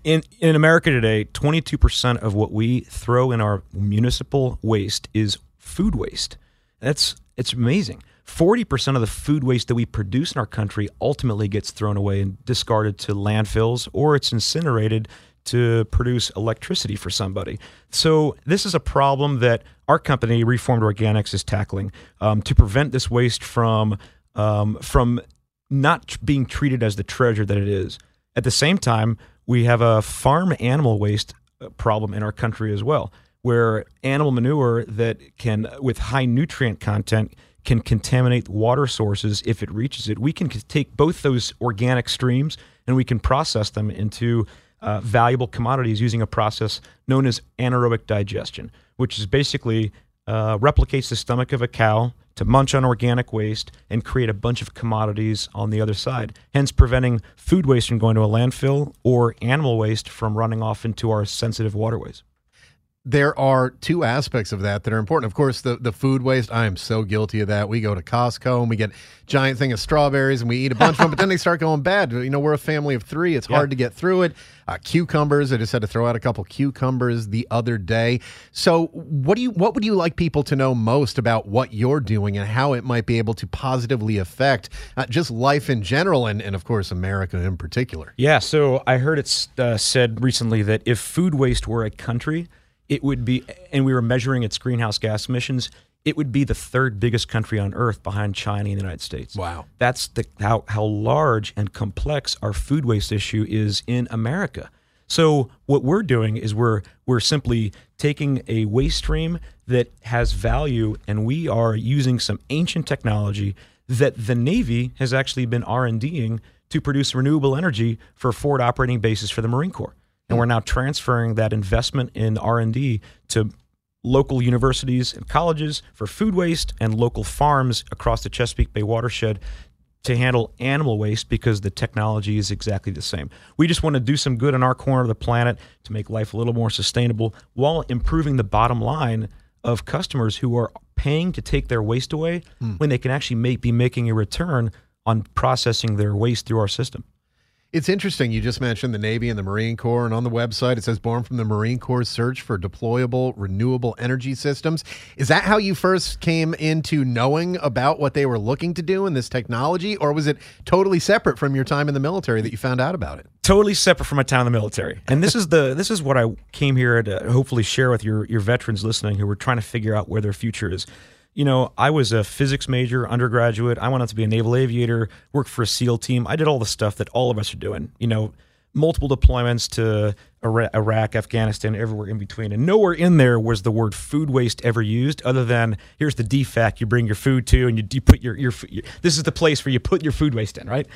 in in America today, 22% of what we throw in our municipal waste is food waste. That's it's amazing. 40% of the food waste that we produce in our country ultimately gets thrown away and discarded to landfills or it's incinerated to produce electricity for somebody. So, this is a problem that our company, Reformed Organics, is tackling um, to prevent this waste from, um, from not being treated as the treasure that it is. At the same time, we have a farm animal waste uh, problem in our country as well, where animal manure that can, with high nutrient content, can contaminate water sources if it reaches it. We can take both those organic streams and we can process them into uh, valuable commodities using a process known as anaerobic digestion, which is basically uh, replicates the stomach of a cow to munch on organic waste and create a bunch of commodities on the other side, hence preventing food waste from going to a landfill or animal waste from running off into our sensitive waterways there are two aspects of that that are important. Of course, the, the food waste. I am so guilty of that. We go to Costco and we get giant thing of strawberries and we eat a bunch of them, but then they start going bad. You know, we're a family of three. It's hard to get through it. Uh, cucumbers. I just had to throw out a couple cucumbers the other day. So, what do you what would you like people to know most about what you're doing and how it might be able to positively affect uh, just life in general and and of course America in particular? Yeah. So I heard it uh, said recently that if food waste were a country it would be, and we were measuring its greenhouse gas emissions. It would be the third biggest country on earth behind China and the United States. Wow, that's the how how large and complex our food waste issue is in America. So what we're doing is we're we're simply taking a waste stream that has value, and we are using some ancient technology that the Navy has actually been R and Ding to produce renewable energy for forward operating bases for the Marine Corps and we're now transferring that investment in r&d to local universities and colleges for food waste and local farms across the chesapeake bay watershed to handle animal waste because the technology is exactly the same. We just want to do some good in our corner of the planet to make life a little more sustainable while improving the bottom line of customers who are paying to take their waste away mm. when they can actually make, be making a return on processing their waste through our system. It's interesting. You just mentioned the Navy and the Marine Corps, and on the website it says born from the Marine Corps search for deployable renewable energy systems. Is that how you first came into knowing about what they were looking to do in this technology, or was it totally separate from your time in the military that you found out about it? Totally separate from my time in the military. And this is the this is what I came here to hopefully share with your your veterans listening who were trying to figure out where their future is you know, I was a physics major, undergraduate. I wanted to be a naval aviator, worked for a SEAL team. I did all the stuff that all of us are doing. You know, multiple deployments to Iraq, Afghanistan, everywhere in between. And nowhere in there was the word food waste ever used, other than here's the DFAC you bring your food to, and you, you put your, your, your this is the place where you put your food waste in, right?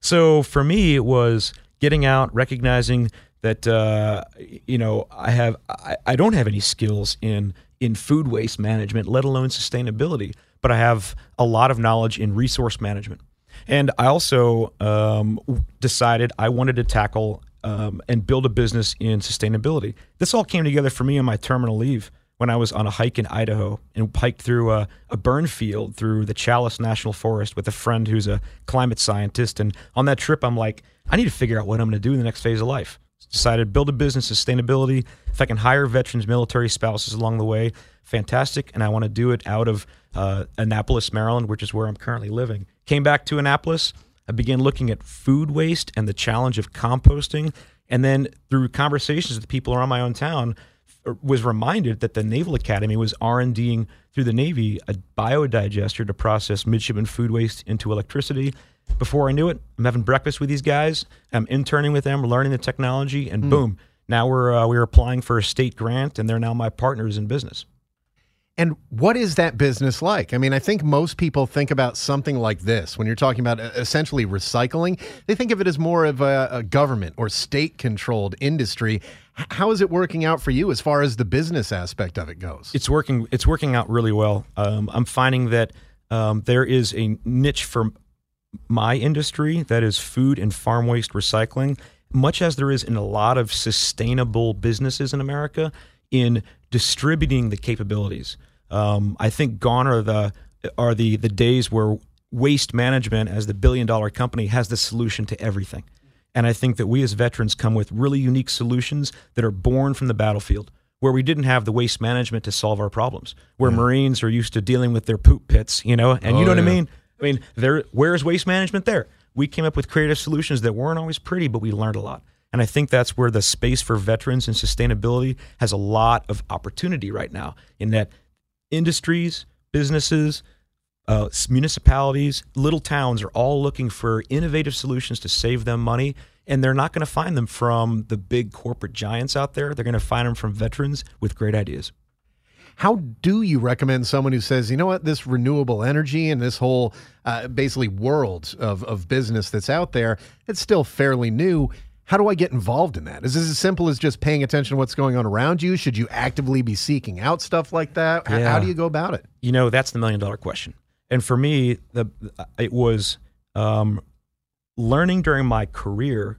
So for me, it was getting out, recognizing that uh, you know I have I, I don't have any skills in in food waste management, let alone sustainability. But I have a lot of knowledge in resource management. And I also um, decided I wanted to tackle um, and build a business in sustainability. This all came together for me on my terminal leave when I was on a hike in Idaho and hiked through a, a burn field through the Challis National Forest with a friend who's a climate scientist. And on that trip, I'm like, I need to figure out what I'm going to do in the next phase of life decided to build a business sustainability. If I can hire veterans, military spouses along the way, fantastic. And I want to do it out of uh, Annapolis, Maryland, which is where I'm currently living. Came back to Annapolis. I began looking at food waste and the challenge of composting. And then through conversations with people around my own town, was reminded that the Naval Academy was R&Ding through the Navy a biodigester to process midshipman food waste into electricity. Before I knew it, I'm having breakfast with these guys. I'm interning with them, learning the technology, and mm. boom, now we're uh, we're applying for a state grant, and they're now my partners in business. And what is that business like? I mean, I think most people think about something like this when you're talking about uh, essentially recycling. They think of it as more of a, a government or state controlled industry. How is it working out for you as far as the business aspect of it goes? It's working. It's working out really well. Um, I'm finding that um, there is a niche for my industry that is food and farm waste recycling, much as there is in a lot of sustainable businesses in America in distributing the capabilities. Um, I think gone are the are the the days where waste management as the billion dollar company has the solution to everything. And I think that we as veterans come with really unique solutions that are born from the battlefield, where we didn't have the waste management to solve our problems, where yeah. Marines are used to dealing with their poop pits, you know, and oh, you know yeah. what I mean? I mean, there where's waste management there? We came up with creative solutions that weren't always pretty, but we learned a lot. And I think that's where the space for veterans and sustainability has a lot of opportunity right now in that industries, businesses, uh, municipalities, little towns are all looking for innovative solutions to save them money. And they're not going to find them from the big corporate giants out there. They're going to find them from veterans with great ideas. How do you recommend someone who says, you know what, this renewable energy and this whole uh, basically world of, of business that's out there, it's still fairly new. How do I get involved in that? Is this as simple as just paying attention to what's going on around you? Should you actively be seeking out stuff like that? Yeah. How do you go about it? You know, that's the million dollar question. And for me, the it was um, learning during my career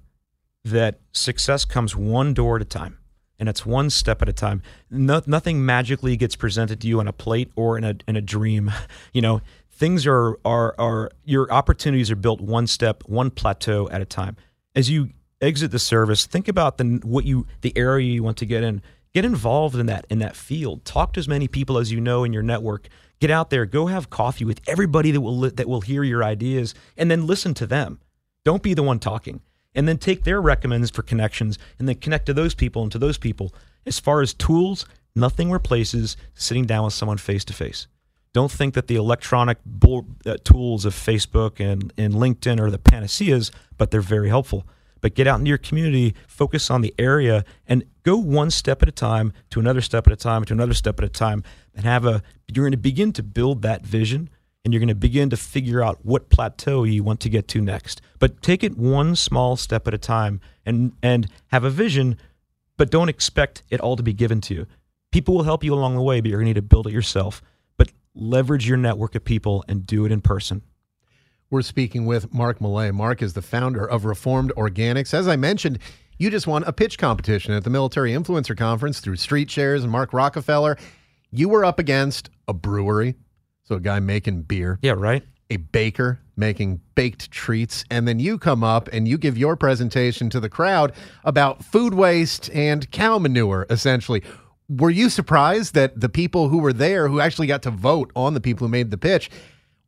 that success comes one door at a time and it's one step at a time. No, nothing magically gets presented to you on a plate or in a in a dream. You know, things are are are your opportunities are built one step, one plateau at a time. As you exit the service, think about the what you the area you want to get in. Get involved in that in that field. Talk to as many people as you know in your network. Get out there. Go have coffee with everybody that will that will hear your ideas, and then listen to them. Don't be the one talking. And then take their recommends for connections, and then connect to those people and to those people. As far as tools, nothing replaces sitting down with someone face to face. Don't think that the electronic bull, uh, tools of Facebook and, and LinkedIn are the panaceas, but they're very helpful but get out into your community, focus on the area, and go one step at a time to another step at a time to another step at a time, and have a. You're going to begin to build that vision, and you're going to begin to figure out what plateau you want to get to next. But take it one small step at a time, and and have a vision, but don't expect it all to be given to you. People will help you along the way, but you're going to need to build it yourself. But leverage your network of people and do it in person. We're speaking with Mark Millay. Mark is the founder of Reformed Organics. As I mentioned, you just won a pitch competition at the Military Influencer Conference through StreetShares and Mark Rockefeller. You were up against a brewery, so a guy making beer. Yeah, right. A baker making baked treats. And then you come up and you give your presentation to the crowd about food waste and cow manure, essentially. Were you surprised that the people who were there, who actually got to vote on the people who made the pitch,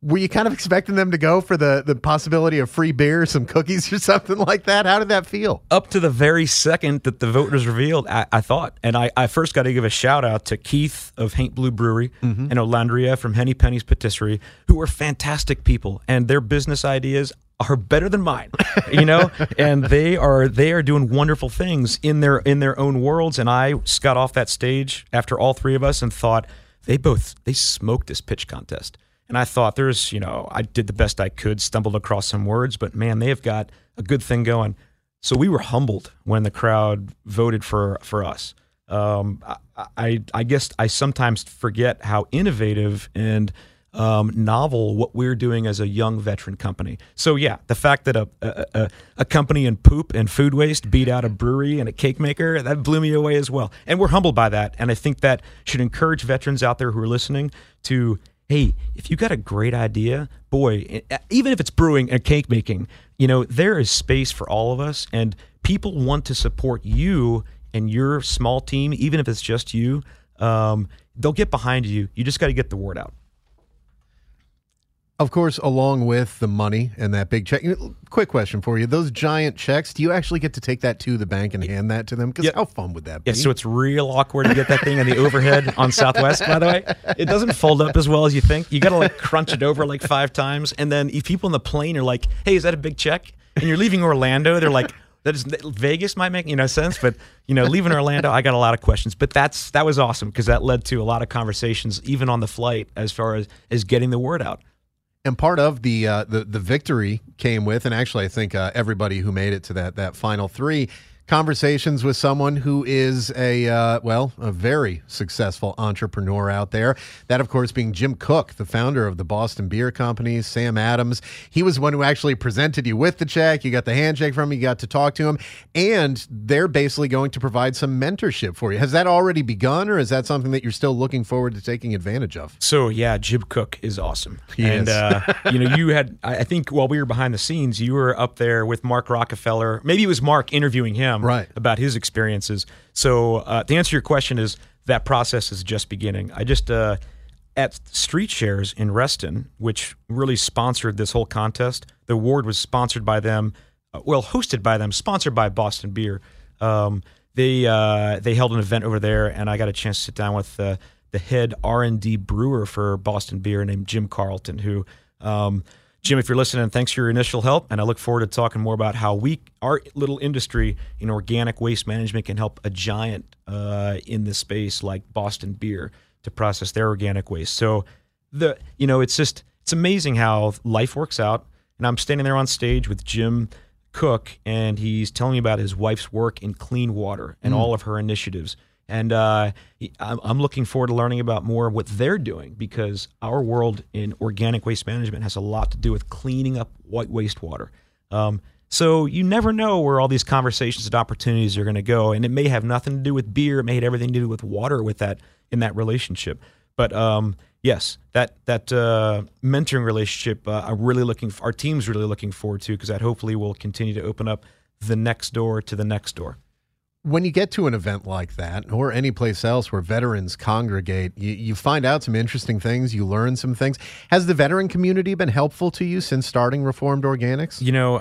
were you kind of expecting them to go for the the possibility of free beer, some cookies, or something like that? How did that feel? Up to the very second that the vote was revealed, I, I thought, and I, I, first got to give a shout out to Keith of Haint Blue Brewery mm-hmm. and Olandria from Henny Penny's Patisserie, who are fantastic people, and their business ideas are better than mine, you know, and they are they are doing wonderful things in their in their own worlds. And I got off that stage after all three of us and thought they both they smoked this pitch contest and I thought there's, you know, I did the best I could, stumbled across some words, but man, they have got a good thing going. So we were humbled when the crowd voted for for us. Um, I, I, I guess I sometimes forget how innovative and um, novel what we're doing as a young veteran company. So yeah, the fact that a, a, a company in poop and food waste beat out a brewery and a cake maker that blew me away as well. And we're humbled by that. And I think that should encourage veterans out there who are listening to hey, if you got a great idea, boy, even if it's brewing and cake making, you know, there is space for all of us and people want to support you and your small team, even if it's just you. Um, they'll get behind you. You just got to get the word out. Of course, along with the money and that big check. Quick question for you: Those giant checks, do you actually get to take that to the bank and hand that to them? Because how fun would that be? Yeah, so it's real awkward to get that thing in the overhead on Southwest. By the way, it doesn't fold up as well as you think. You got to like crunch it over like five times, and then if people in the plane are like, "Hey, is that a big check?" and you're leaving Orlando, they're like, "That is Vegas might make you know sense," but you know, leaving Orlando, I got a lot of questions. But that's that was awesome because that led to a lot of conversations, even on the flight, as far as as getting the word out. And part of the uh, the the victory came with, and actually, I think uh, everybody who made it to that that final three conversations with someone who is a uh, well a very successful entrepreneur out there. That, of course, being Jim Koch, the founder of the Boston Beer Company. Sam Adams, he was the one who actually presented you with the check. You got the handshake from him. You got to talk to him, and they're basically going to provide some mentorship for you. Has that already begun, or is that something that you're still looking forward to taking advantage of? So yeah, Jim Koch is awesome. He and is. uh, you know, you had I I think while we were behind the scenes, you were up there with Mark Rockefeller. Maybe it was Mark interviewing him Right. about his experiences. So uh, to answer your question, is that process is just beginning. I just uh, at StreetShares in Reston, which really sponsored this whole contest. The award was sponsored by them, uh, well, hosted by them, sponsored by Boston Beer. Um, they uh, they held an event over there, and I got a chance to sit down with uh, the head R and D brewer for Boston Beer, named Jim Carlton. Who, um, Jim, if you're listening, thanks for your initial help, and I look forward to talking more about how we, our little industry in organic waste management, can help a giant uh, in this space like Boston Beer to process their organic waste. So the you know it's just it's amazing how life works out. And I'm standing there on stage with Jim Koch, and he's telling me about his wife's work in clean water and all of her initiatives. And uh, I'm looking forward to learning about more of what they're doing because our world in organic waste management has a lot to do with cleaning up white wastewater. Um, so you never know where all these conversations and opportunities are going to go, and it may have nothing to do with beer. It may have everything to do with water with that in that relationship. But um, yes, that that uh, mentoring relationship, uh, I'm really looking. Our team's really looking forward to because that hopefully will continue to open up the next door to the next door. When you get to an event like that or any place else where veterans congregate you, you find out some interesting things you learn some things has the veteran community been helpful to you since starting reformed organics You know,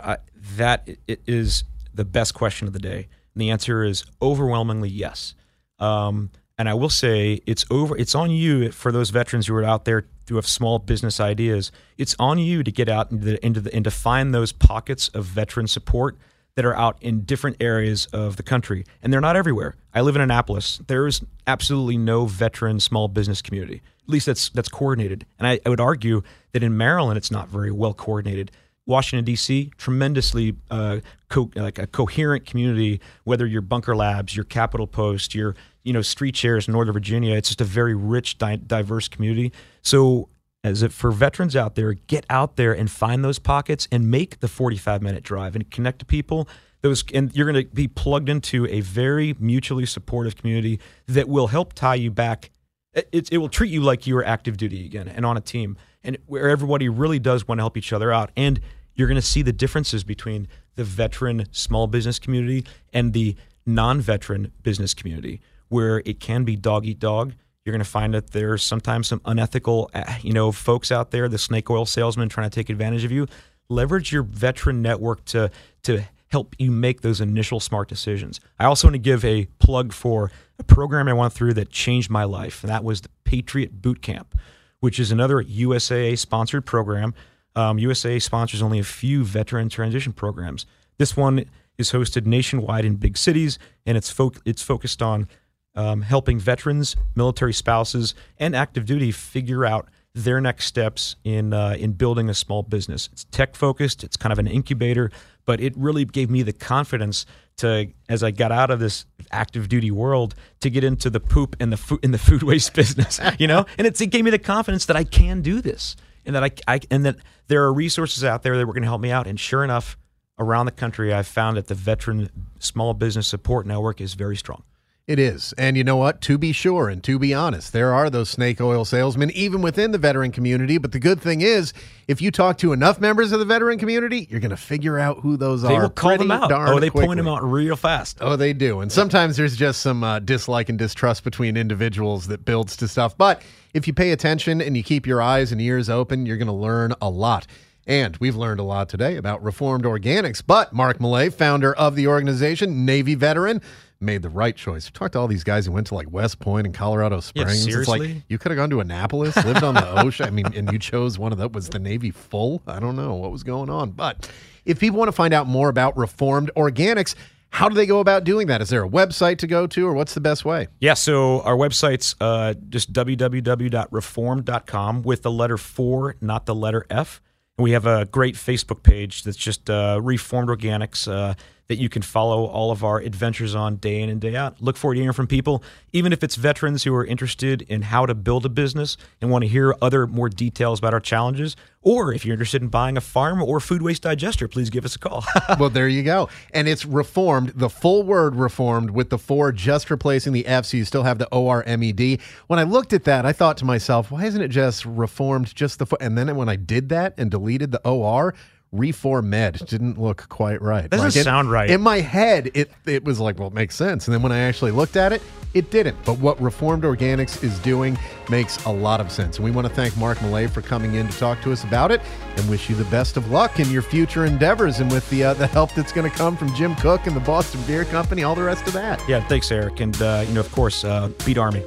that i- i- the best question of the day. And the answer is overwhelmingly yes. Um, and I will say it's over. It's on you for those veterans who are out there who have small business ideas. It's on you to get out into the, into the, and to find those pockets of veteran support that are out in different areas of the country, and they're not everywhere. I live in Annapolis. There is absolutely no veteran small business community. At least that's that's coordinated. And I, I would argue that in Maryland, it's not very well coordinated. Washington D.C. tremendously uh, co- like a coherent community. Whether you're Bunker Labs, your Capitol Post, your you know StreetShares in Northern Virginia, it's just a very rich, di- diverse community. So as if for veterans out there, get out there and find those pockets and make the 45 minute drive and connect to people. Those and you're going to be plugged into a very mutually supportive community that will help tie you back. It, it, will treat you like you are active duty again and on a team, and where everybody really does want to help each other out. And you're going to see the differences between the veteran small business community and the non-veteran business community, where it can be dog eat dog. You're going to find that there's sometimes some unethical, uh, you know, folks out there, the snake oil salesman trying to take advantage of you. Leverage your veteran network to to help you make those initial smart decisions. I also want to give a plug for a program I went through that changed my life, and that was the Patriot Boot Camp, which is another USAA sponsored program. Um, USAA sponsors only a few veteran transition programs. This one is hosted nationwide in big cities, and it's fo- it's focused on um, helping veterans, military spouses, and active duty figure out their next steps in uh, in building a small business. It's tech focused. It's kind of an incubator, but it really gave me the confidence to, as I got out of this active duty world, to get into the poop and the food in the food waste business. You know, and it gave me the confidence that I can do this, and that I, I and that there are resources out there that were going to help me out. And sure enough, around the country, I've found that the veteran small business support network is very strong. It is. And you know what? To be sure and to be honest, there are those snake oil salesmen even within the veteran community. But the good thing is, if you talk to enough members of the veteran community, you're going to figure out who those They are. will call them out. darn Oh, they quickly. point them out real fast. Oh, they do. And sometimes there's just some uh, dislike and distrust between individuals that builds to stuff. But if you pay attention and you keep your eyes and ears open, you're going to learn a lot. And we've learned a lot today about Reformed Organics. But Mark Millay, founder of the organization, Navy veteran, made the right choice. Talked to all these guys who went to like West Point and Colorado Springs. It's like you could have gone to Annapolis, lived on the ocean. I mean, and you chose one of that. Was the Navy full? I don't know what was going on. But if people want to find out more about Reformed Organics, how do they go about doing that? Is there a website to go to, or what's the best way? Yeah, so our website's uh, just www.reformed.com with the letter 4, not the letter F. And we have a great Facebook page that's just uh, Reformed Organics uh, that you can follow all of our adventures on day in and day out. Look forward to hearing from people, even if it's veterans who are interested in how to build a business and want to hear other more details about our challenges. Or if you're interested in buying a farm or food waste digester, please give us a call. well, there you go. And it's reformed, the full word reformed with the four just replacing the F, so you still have the O R M E D. When I looked at that, I thought to myself, why isn't it just reformed just the fo-? And then when I did that and deleted the O R, reformed didn't look quite right. Doesn't it- sound right. In my head, it it was like, well, it makes sense. And then when I actually looked at it, it didn't. But what Reformed Organics is doing makes a lot of sense. And we want to thank Mark Millay for coming in to talk to us about it and wish you the best of luck in your future endeavors and with the uh, the help that's going to come from Jim Koch and the Boston Beer Company, all the rest of that. yeah, thanks, Eric. And, uh, you know, of course, uh, beat Army.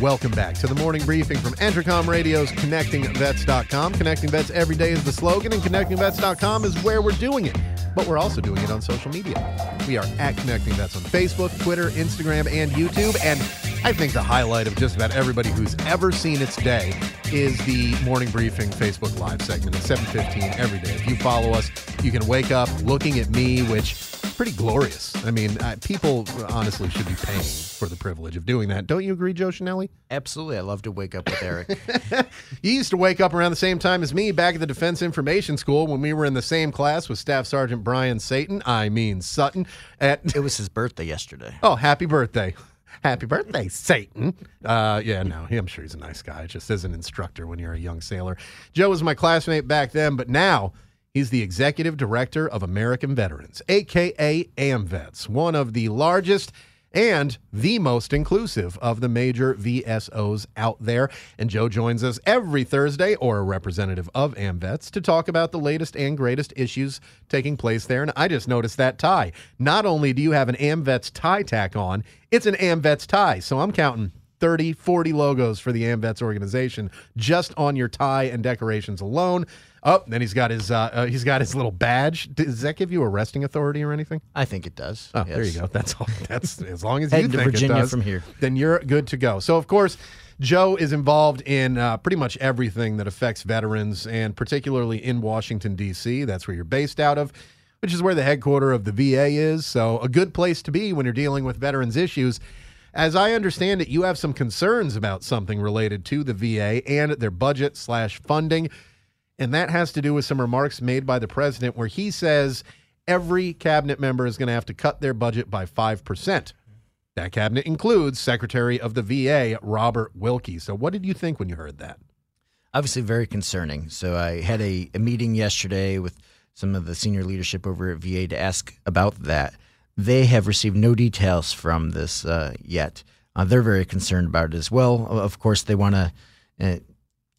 Welcome back to the morning briefing from Entercom Radio's ConnectingVets.com. Connecting Vets every day is the slogan, and ConnectingVets.com is where we're doing it. But we're also doing it on social media. We are at Connecting Vets on Facebook, Twitter, Instagram, and YouTube. And I think the highlight of just about everybody who's ever seen its day is the morning briefing Facebook Live segment at 7:15 every day. If you follow us, you can wake up looking at me, which is pretty glorious. I mean, uh, people honestly should be paying for the privilege of doing that. Don't you agree, Joe Chenelly? Absolutely. I love to wake up with Eric. You used to wake up around the same time as me back at the Defense Information School when we were in the same class with Staff Sergeant Brian Satan. I mean Sutton. At it was his birthday yesterday. oh, happy birthday. Happy birthday, Satan. Uh, yeah, no, I'm sure he's a nice guy. Just as an instructor when you're a young sailor. Joe was my classmate back then, but now he's the executive director of American Veterans, aka AMVETS, one of the largest and the most inclusive of the major VSOs out there. And Joe joins us every Thursday, or a representative of AMVETS, to talk about the latest and greatest issues taking place there. And I just noticed that tie. Not only do you have an AMVETS tie tack on, it's an AMVETS tie. So I'm counting 30, 40 logos for the AMVETS organization just on your tie and decorations alone. Oh, then he's got his uh, uh, he's got his little badge. Does that give you arresting authority or anything? I think it does. Oh, there you go. That's all. That's as long as you think it Virginia does, from here. Then you're good to go. So, of course, Joe is involved in uh, pretty much everything that affects veterans, and particularly in Washington D.C. That's where you're based out of, which is where the headquarter of the VA is. So, a good place to be when you're dealing with veterans issues. As I understand it, you have some concerns about something related to the VA and their budget slash funding. And that has to do with some remarks made by the president where he says every cabinet member is going to have to cut their budget by 5%. That cabinet includes Secretary of the VA, Robert Wilkie. So, what did you think when you heard that? Obviously, very concerning. So I had a, a meeting yesterday with some of the senior leadership over at VA to ask about that. They have received no details from this uh, yet. Uh, they're very concerned about it as well. Of course, they want to. Uh,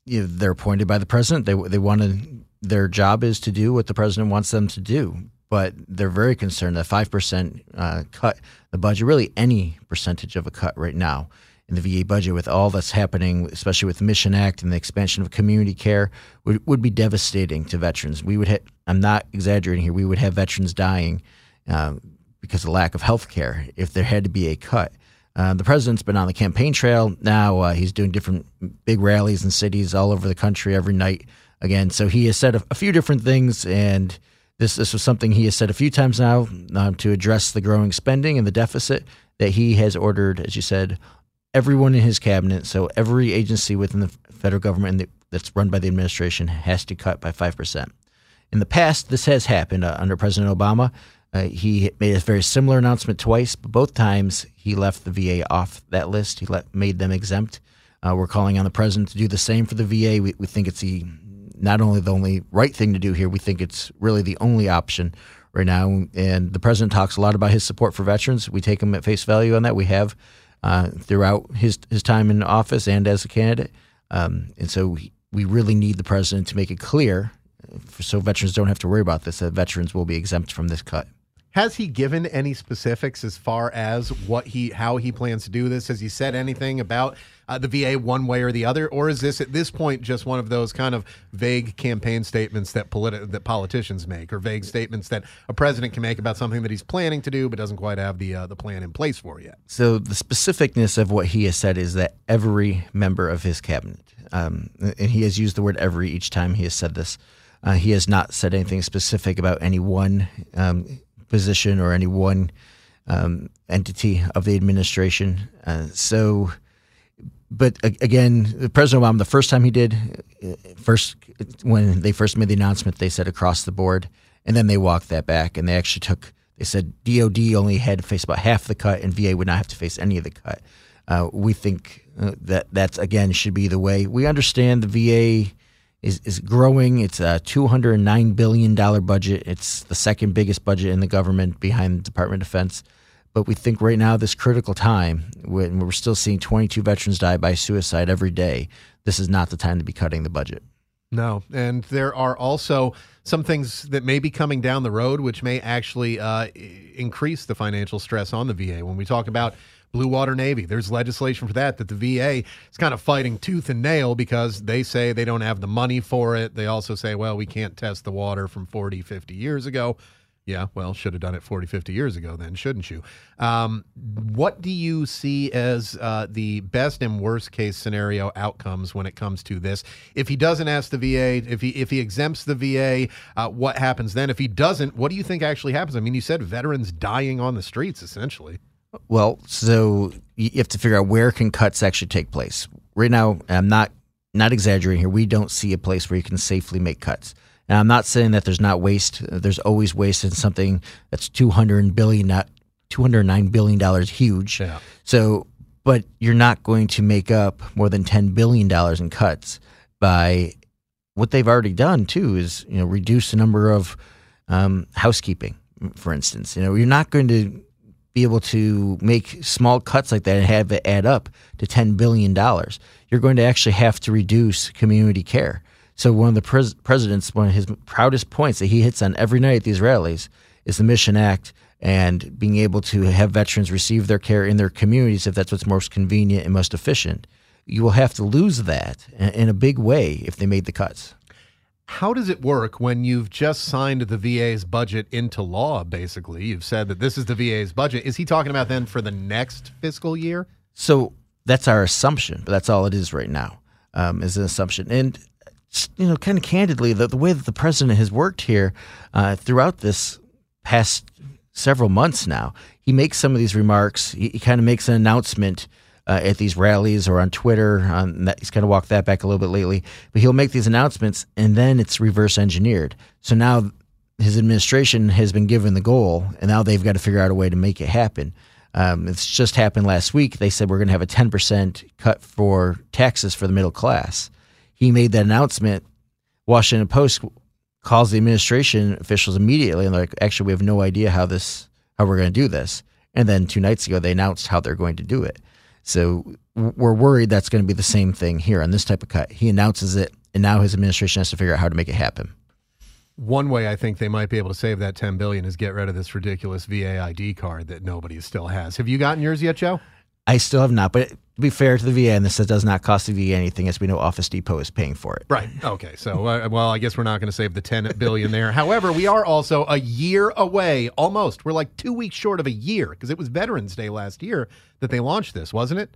you know, they're appointed by the president. They they want to. Their job is to do what the president wants them to do. But they're very concerned that five percent uh, cut the budget, really any percentage of a cut right now in the VA budget with all that's happening, especially with the Mission Act and the expansion of community care, would, would be devastating to veterans. We would, ha- I'm not exaggerating here, we would have veterans dying uh, because of lack of health care if there had to be a cut. Uh, the president's been on the campaign trail now. Uh, he's doing different big rallies in cities all over the country every night. Again, so he has said a, a few different things, and this this was something he has said a few times now um, to address the growing spending and the deficit that he has ordered, as you said, everyone in his cabinet, so every agency within the federal government that- that's run by the administration has to cut by 5%. In the past, this has happened uh, under President Obama. Uh, he made a very similar announcement twice, but both times he left the VA off that list. He let, made them exempt. Uh, we're calling on the president to do the same for the VA. We, we think it's the not only the only right thing to do here, we think it's really the only option right now. And the president talks a lot about his support for veterans. We take him at face value on that. We have uh, throughout his his time in office and as a candidate. Um, and so we, we really need the president to make it clear, so veterans don't have to worry about this, that veterans will be exempt from this cut. Has he given any specifics as far as what he how he plans to do this? Has he said anything about uh, the VA one way or the other, or is this at this point just one of those kind of vague campaign statements that politi- that politicians make, or vague statements that a president can make about something that he's planning to do but doesn't quite have the uh, the plan in place for yet? So the specificness of what he has said is that every member of his cabinet, um, and he has used the word every each time he has said this. Uh, he has not said anything specific about any one um, position or any one um, entity of the administration. Uh, so, but again, President Obama, the first time he did, uh, first when they first made the announcement, they said across the board, and then they walked that back, and they actually took. They said DoD only had to face about half the cut, and VA would not have to face any of the cut. Uh, we think uh, that that's again should be the way. We understand the VA is, is growing. It's a $209 billion budget. It's the second biggest budget in the government behind the Department of Defense. But we think right now, this critical time, when we're still seeing 22 veterans die by suicide every day, this is not the time to be cutting the budget. No, and there are also some things that may be coming down the road, which may actually uh, increase the financial stress on the VA. When we talk about Blue Water Navy. There's legislation for that that the VA is kind of fighting tooth and nail because they say they don't have the money for it. They also say, well, we can't test the water from 40, 50 years ago. Yeah, well, should have done it 40, 50 years ago then, shouldn't you? Um, what do you see as uh, the best and worst case scenario outcomes when it comes to this? If he doesn't ask the VA, if he if he exempts the VA, uh, what happens then? If he doesn't, what do you think actually happens? I mean, you said veterans dying on the streets, essentially. Well, so you have to figure out where can cuts actually take place. Right now, I'm not not exaggerating here. We don't see a place where you can safely make cuts. And I'm not saying that there's not waste. There's always waste in something that's 200 billion, not 209 billion dollars huge. Yeah. So, but you're not going to make up more than 10 billion dollars in cuts by what they've already done too. Is you know reduce the number of um, housekeeping, for instance. You know, you're not going to be able to make small cuts like that and have it add up to $10 billion, you're going to actually have to reduce community care. So, one of the pres- president's, one of his proudest points that he hits on every night at these rallies is the Mission Act and being able to have veterans receive their care in their communities if that's what's most convenient and most efficient. You will have to lose that in a big way if they made the cuts. How does it work when you've just signed the VA's budget into law, basically? You've said that this is the VA's budget. Is he talking about then for the next fiscal year? So that's our assumption, but that's all it is right now, um, is an assumption. And, you know, kind of candidly, the, the way that the president has worked here uh, throughout this past several months now, he makes some of these remarks. He, he kind of makes an announcement uh, at these rallies or on Twitter. That, he's kind of walked that back a little bit lately. But he'll make these announcements, and then it's reverse engineered. So now his administration has been given the goal, and now they've got to figure out a way to make it happen. Um, it's just happened last week. They said we're going to have a 10% cut for taxes for the middle class. He made that announcement. Washington Post calls the administration officials immediately and they're like, actually, we have no idea how this, how we're going to do this. And then two nights ago, they announced how they're going to do it. So we're worried that's going to be the same thing here on this type of cut. He announces it, and now his administration has to figure out how to make it happen. One way I think they might be able to save that 10 billion is get rid of this ridiculous VA ID card that nobody still has. Have you gotten yours yet, Joe? I still have not, but to be fair to the VA, and this does not cost the VA anything, as we know Office Depot is paying for it. Right. Okay. So, uh, well, I guess we're not going to save the 10 billion there. However, we are also a year away, almost. We're like two weeks short of a year because it was Veterans Day last year that they launched this, wasn't it?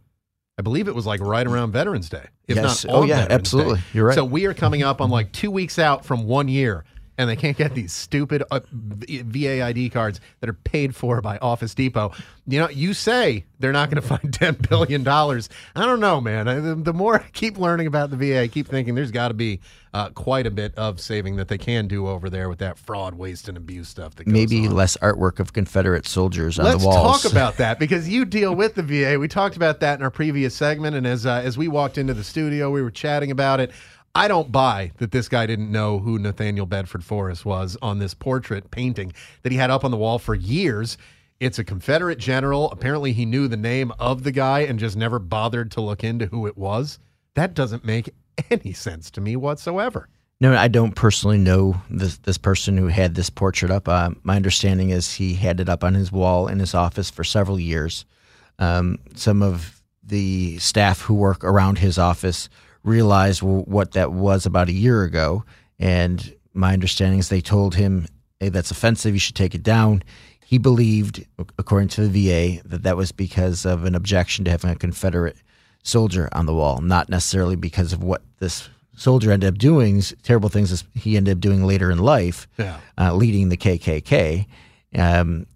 I believe it was like right around Veterans Day, if yes. not. oh yeah, Veterans absolutely. Day. You're right. So we are coming up on like two weeks out from one year. And they can't get these stupid uh, VA ID cards that are paid for by Office Depot. You know, you say they're not going to find ten billion dollars. I don't know, man. I, the, the, more I keep learning about the VA, I keep thinking there's got to be uh, quite a bit of saving that they can do over there with that fraud, waste, and abuse stuff. That maybe on. less artwork of Confederate soldiers on Let's the walls. Let's talk about that because you deal with the VA. We talked about that in our previous segment, and as uh, as we walked into the studio, we were chatting about it. I don't buy that this guy didn't know who Nathaniel Bedford Forrest was on this portrait painting that he had up on the wall for years. It's a Confederate general. Apparently, he knew the name of the guy and just never bothered to look into who it was. That doesn't make any sense to me whatsoever. No, I don't personally know this this person who had this portrait up. Uh, my understanding is he had it up on his wall in his office for several years. Um, some of the staff who work around his office realized what that was about a year ago. And my understanding is they told him, hey, that's offensive. You should take it down. He believed, according to the VA, that that was because of an objection to having a Confederate soldier on the wall, not necessarily because of what this soldier ended up doing, terrible things he ended up doing later in life, yeah. uh, leading the KKK. Um,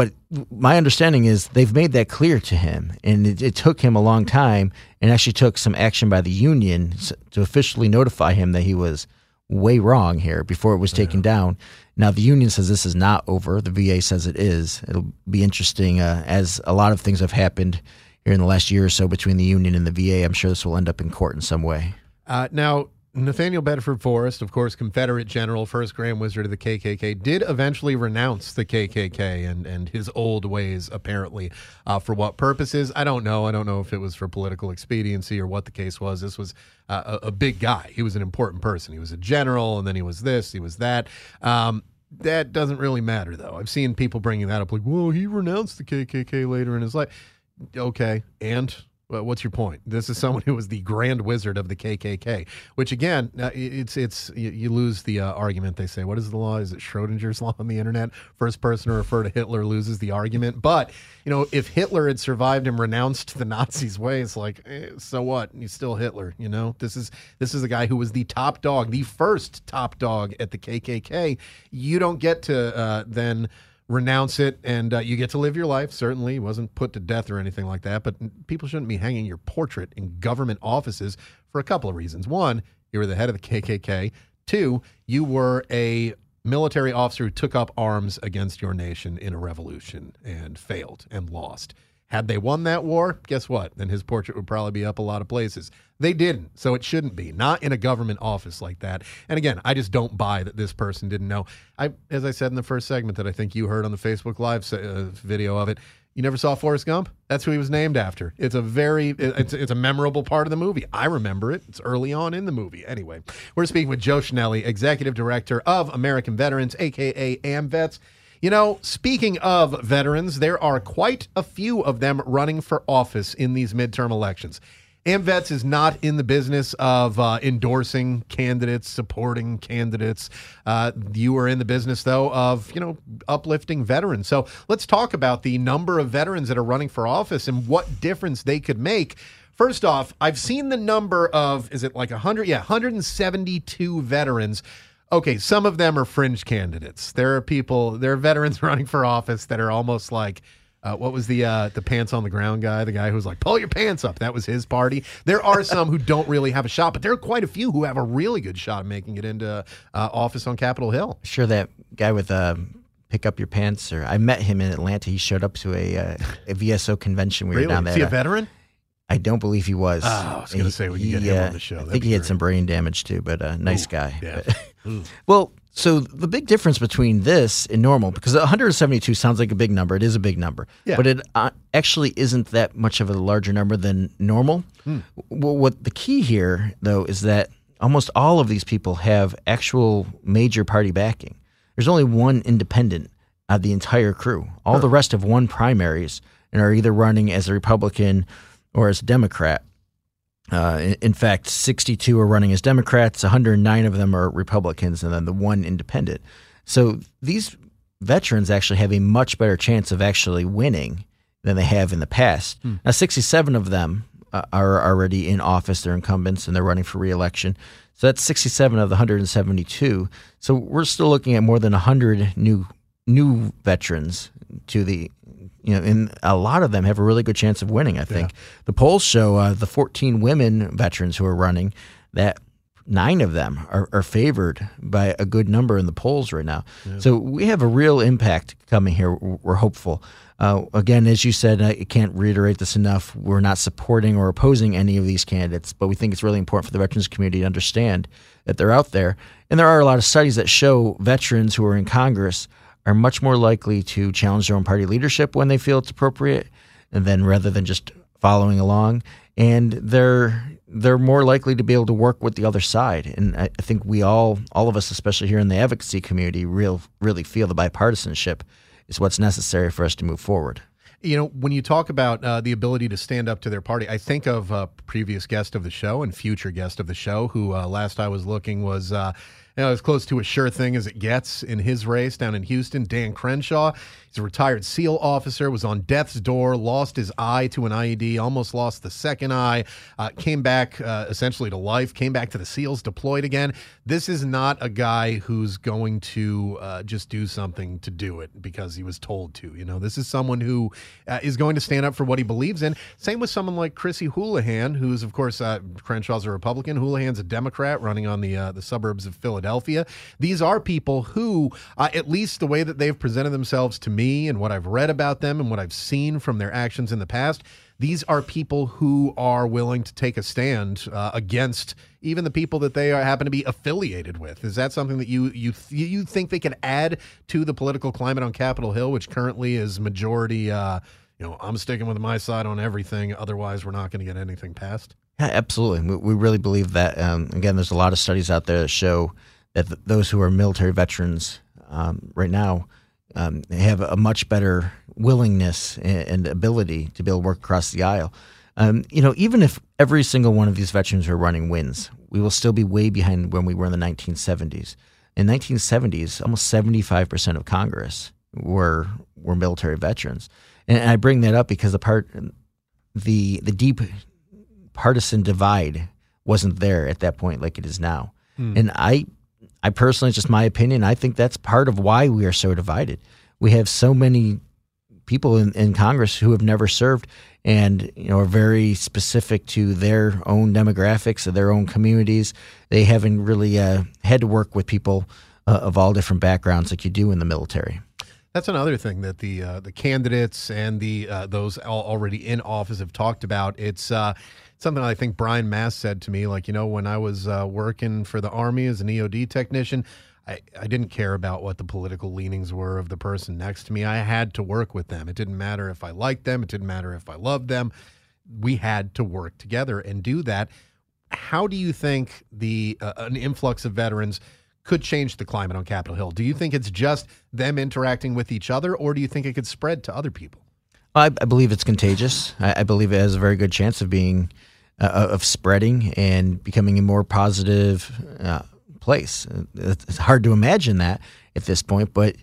but my understanding is they've made that clear to him, and it, it, took him a long time, and actually took some action by the union to officially notify him that he was way wrong here before it was taken yeah. down. Now the union says this is not over. The VA says it is. It'll be interesting uh, as a lot of things have happened here in the last year or so between the union and the VA. I'm sure this will end up in court in some way. Uh, now, Nathaniel Bedford Forrest, of course, Confederate general, first Grand Wizard of the KKK, did eventually renounce the KKK and, and his old ways, apparently. Uh, for what purposes? I don't know. I don't know if it was for political expediency or what the case was. This was uh, a, big guy. He was an important person. He was a general, and then he was this, he was that. Um, that doesn't really matter, though. I've seen people bringing that up like, well, he renounced the KKK later in his life. Okay. And well, what's your point? This is someone who was the grand wizard of the KKK, which again, uh, it's it's you, lose the uh, argument. They say, what is the law? Is it Schrodinger's law on the internet? First person to refer to Hitler loses the argument. But you know, if Hitler had survived and renounced the Nazis' ways, like eh, so what? He's still Hitler. You know, this is this is a guy who was the top dog, the first top dog at the KKK. You don't get to uh, then renounce it and uh, you get to live your life. Certainly, wasn't put to death or anything like that. But people shouldn't be hanging your portrait in government offices for a couple of reasons. One, you were the head of the KKK. Two, you were a military officer who took up arms against your nation in a revolution and failed and lost. Had they won that war, guess what? Then his portrait would probably be up a lot of places. They didn't, so it shouldn't be. Not in a government office like that. And again, I just don't buy that this person didn't know. I, as I said in the first segment that I think you heard on the Facebook Live uh, video of it, you never saw Forrest Gump? That's who he was named after. It's a very, it's, it's a memorable part of the movie. I remember it. It's early on in the movie. Anyway, we're speaking with Joe Chenelly, Executive Director of American Veterans, aka AMVETS. You know, speaking of veterans, there are quite a few of them running for office in these midterm elections. AMVETS is not in the business of uh, endorsing candidates, supporting candidates. Uh, you are in the business, though, of you know uplifting veterans. So let's talk about the number of veterans that are running for office and what difference they could make. First off, I've seen the number of is it like 100? Yeah, 172 veterans okay, some of them are fringe candidates. There are people, there are veterans running for office that are almost like, uh, what was the uh, the pants on the ground guy? The guy who was like, pull your pants up. That was his party. There are some who don't really have a shot, but there are quite a few who have a really good shot of making it into uh, office on Capitol Hill. Sure, that guy with uh, pick up your pants. Or I met him in Atlanta. He showed up to a, uh, a VSO convention. We really? were down there. Is he a veteran? I don't believe he was. Oh, I was going to say we can get him on the show. That'd I think he had some brain damage too, but a uh, nice Ooh, guy. Yeah. well, so the big difference between this and normal, because 172 sounds like a big number, it is a big number, yeah. but it uh, actually isn't that much of a larger number than normal. Hmm. Well, what the key here, though, is that almost all of these people have actual major party backing. There's only one independent of the entire crew. All huh. the rest have won primaries and are either running as a Republican or as a Democrat. Uh, in, fact, 62 are running as Democrats, 109 of them are Republicans, and then the one independent. So these veterans actually have a much better chance of actually winning than they have in the past. Hmm. Now, 67 of them uh, are already in office. They're incumbents and they're running for reelection. So that's 67 of the 172. So we're still looking at more than 100 new new veterans to the you know, and a lot of them have a really good chance of winning. I think yeah. the polls show uh, the 14 women veterans who are running that nine of them are, are, favored by a good number in the polls right now. Yeah. So we have a real impact coming here. We're hopeful. Uh, again, as you said, I can't reiterate this enough. We're not supporting or opposing any of these candidates, but we think it's really important for the veterans community to understand that they're out there. And there are a lot of studies that show veterans who are in Congress are much more likely to challenge their own party leadership when they feel it's appropriate, and then rather than just following along. And they're they're more likely to be able to work with the other side. And I, I think we all, all of us, especially here in the advocacy community, real really feel the bipartisanship is what's necessary for us to move forward. You know, when you talk about uh, the ability to stand up to their party, I think of a previous guest of the show and future guest of the show, who uh, last I was looking was uh, you know, as close to a sure thing as it gets in his race down in Houston. Dan Crenshaw, he's a retired SEAL officer, was on death's door, lost his eye to an IED, almost lost the second eye, uh, came back uh, essentially to life, came back to the SEALs, deployed again. This is not a guy who's going to uh, just do something to do it because he was told to. You know, this is someone who uh, is going to stand up for what he believes in. Same with someone like Chrissy Houlahan, who's of course uh, Crenshaw's a Republican, Houlahan's a Democrat, running on the uh, the suburbs of Philadelphia. Philadelphia. These are people who, uh, at least the way that they've presented themselves to me and what I've read about them and what I've seen from their actions in the past, these are people who are willing to take a stand uh, against even the people that they are, happen to be affiliated with. Is that something that you you you think they can add to the political climate on Capitol Hill, which currently is majority? Uh, you know, I'm sticking with my side on everything. Otherwise, we're not going to get anything passed. Yeah, absolutely. We, we really believe that. Um, again, there's a lot of studies out there that show that th- those who are military veterans um, right now um, have a much better willingness and, and, ability to be able to work across the aisle. Um, you know, even if every single one of these veterans who are running wins, we will still be way behind when we were in the 1970s. In 1970s, almost 75% of Congress were were military veterans, and I bring that up because the part the the deep partisan divide wasn't there at that point like it is now. Hmm. And I I personally, just my opinion, I think that's part of why we are so divided. We have so many people in, in Congress who have never served and you know are very specific to their own demographics of their own communities. They haven't really uh, had to work with people uh, of all different backgrounds like you do in the military. That's another thing that the uh, the candidates and the uh, those already in office have talked about. It's uh, something I think Brian Mast said to me, like, you know, when I was uh, working for the Army as an EOD technician, I, I didn't care about what the political leanings were of the person next to me. I had to work with them. It didn't matter if I liked them, it didn't matter if I loved them. We had to work together and do that. How do you think the uh, an influx of veterans could change the climate on Capitol Hill? Do you think it's just them interacting with each other, or do you think it could spread to other people? I, I believe it's contagious. I, I, believe it has a very good chance of being uh, of spreading and becoming a more positive uh, place. It's hard to imagine that at this point, but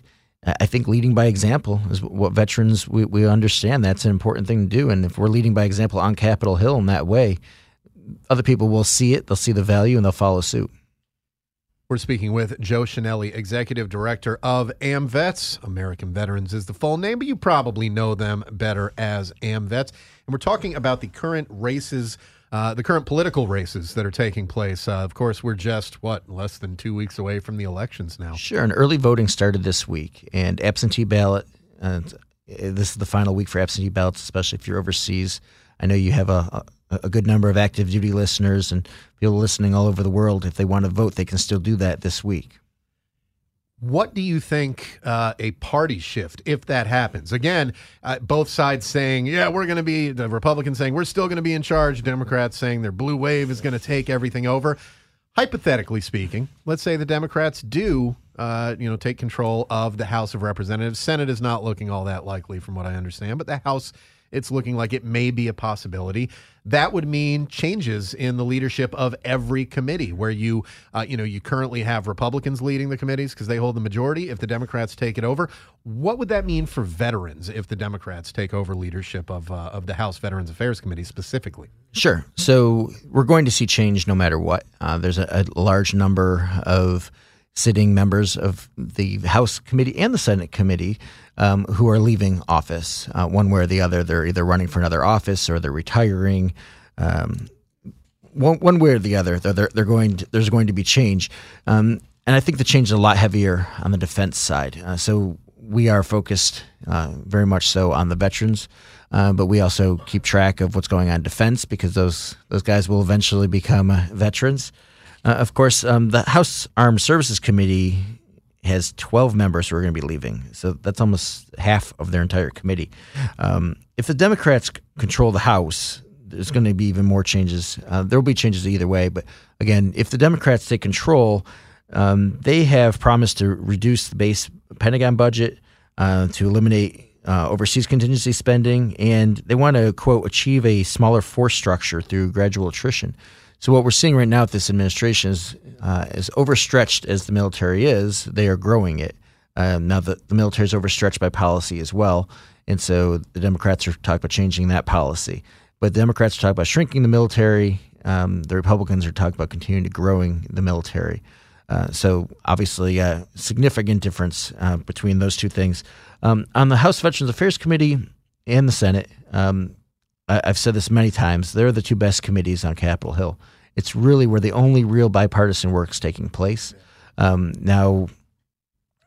I think leading by example is what veterans we, we understand. That's an important thing to do, and if we're leading by example on Capitol Hill in that way, other people will see it, they'll see the value, and they'll follow suit. We're speaking with Joe Chenelly, Executive Director of AMVETS. American Veterans is the full name, but you probably know them better as AMVETS. And we're talking about the current races, uh, the current political races that are taking place. Uh, of course, we're just, what, less than two weeks away from the elections now. Sure. And early voting started this week, and absentee ballot, uh, this is the final week for absentee ballots, especially if you're overseas. I know you have a, a good number of active duty listeners and people listening all over the world. If they want to vote, they can still do that this week. What do you think uh, a party shift, if that happens? Again, uh, both sides saying, yeah, we're going to be, the Republicans saying, we're still going to be in charge, Democrats saying their blue wave is going to take everything over. Hypothetically speaking, let's say the Democrats do, uh, you know, take control of the House of Representatives. Senate is not looking all that likely, from what I understand, but the House it's looking like it may be a possibility. That would mean changes in the leadership of every committee, where you, uh, you know, you currently have Republicans leading the committees because they hold the majority. If the Democrats take it over, what would that mean for veterans if the Democrats take over leadership of uh, of the House Veterans Affairs Committee specifically? Sure. So we're going to see change no matter what. Uh, there's a, a large number of sitting members of the House committee and the Senate committee um, who are leaving office uh, one way or the other. They're either running for another office or they're retiring. Um, one, one way or the other, they're, they're going to, there's going to be change. Um, and I think the change is a lot heavier on the defense side. Uh, so we are focused uh, very much so on the veterans, uh, but we also keep track of what's going on defense because those those guys will eventually become uh, veterans. Uh, of course, um, the House Armed Services Committee has 12 members who are going to be leaving. So that's almost half of their entire committee. Um, if the Democrats control the House, there's going to be even more changes. Uh, there will be changes either way. But again, if the Democrats take control, um, they have promised to reduce the base Pentagon budget, uh, to eliminate uh, overseas contingency spending, and they want to, quote, achieve a smaller force structure through gradual attrition. So what we're seeing right now with this administration is, uh, as overstretched as the military is, they are growing it. Um, now the, the military is overstretched by policy as well, and so the Democrats are talking about changing that policy. But the Democrats are talking about shrinking the military. Um, the Republicans are talking about continuing to growing the military. Uh, so obviously, a significant difference uh, between those two things. Um, on the House Veterans Affairs Committee and the Senate, um, I, have said this many times. They're the two best committees on Capitol Hill. It's really where the only real bipartisan work is taking place. Um, now,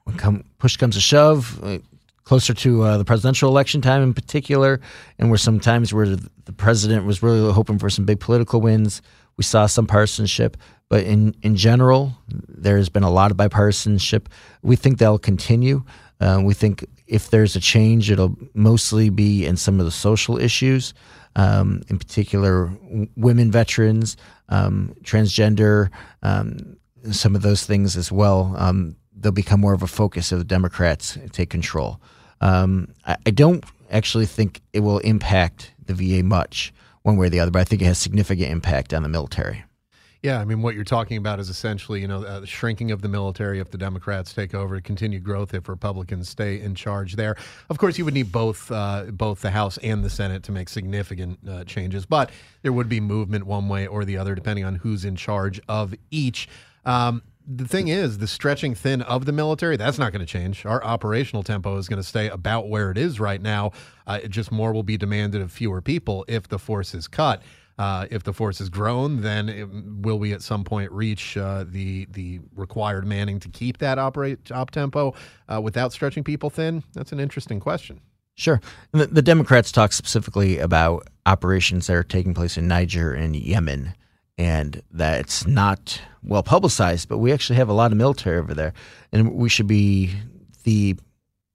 when come, push comes to shove, uh, closer to uh, the presidential election time in particular, and where some times where the president was really hoping for some big political wins, we saw some partisanship. But in, in general, there's been a lot of bipartisanship. We think that'll continue. Uh, we think if there's a change, it'll mostly be in some of the social issues, um, in particular, women veterans, um, transgender, um, some of those things as well. Um, they'll become more of a focus if the Democrats take control. Um, I, I, don't actually think it will impact the VA much one way or the other, but I think it has significant impact on the military. Yeah, I mean, what you're talking about is essentially, you know, uh, the shrinking of the military if the Democrats take over, continued growth if Republicans stay in charge there. Of course, you would need both uh, both the House and the Senate to make significant uh, changes, but there would be movement one way or the other depending on who's in charge of each. Um, the thing is, the stretching thin of the military, that's not going to change. Our operational tempo is going to stay about where it is right now. Uh, just more will be demanded of fewer people if the force is cut. Uh, if the force has grown, then it, will we at some point reach uh, the the required manning to keep that operate op tempo uh, without stretching people thin? That's an interesting question. Sure. The, the, Democrats talk specifically about operations that are taking place in Niger and Yemen, and that it's not well publicized, but we actually have a lot of military over there, and we should be the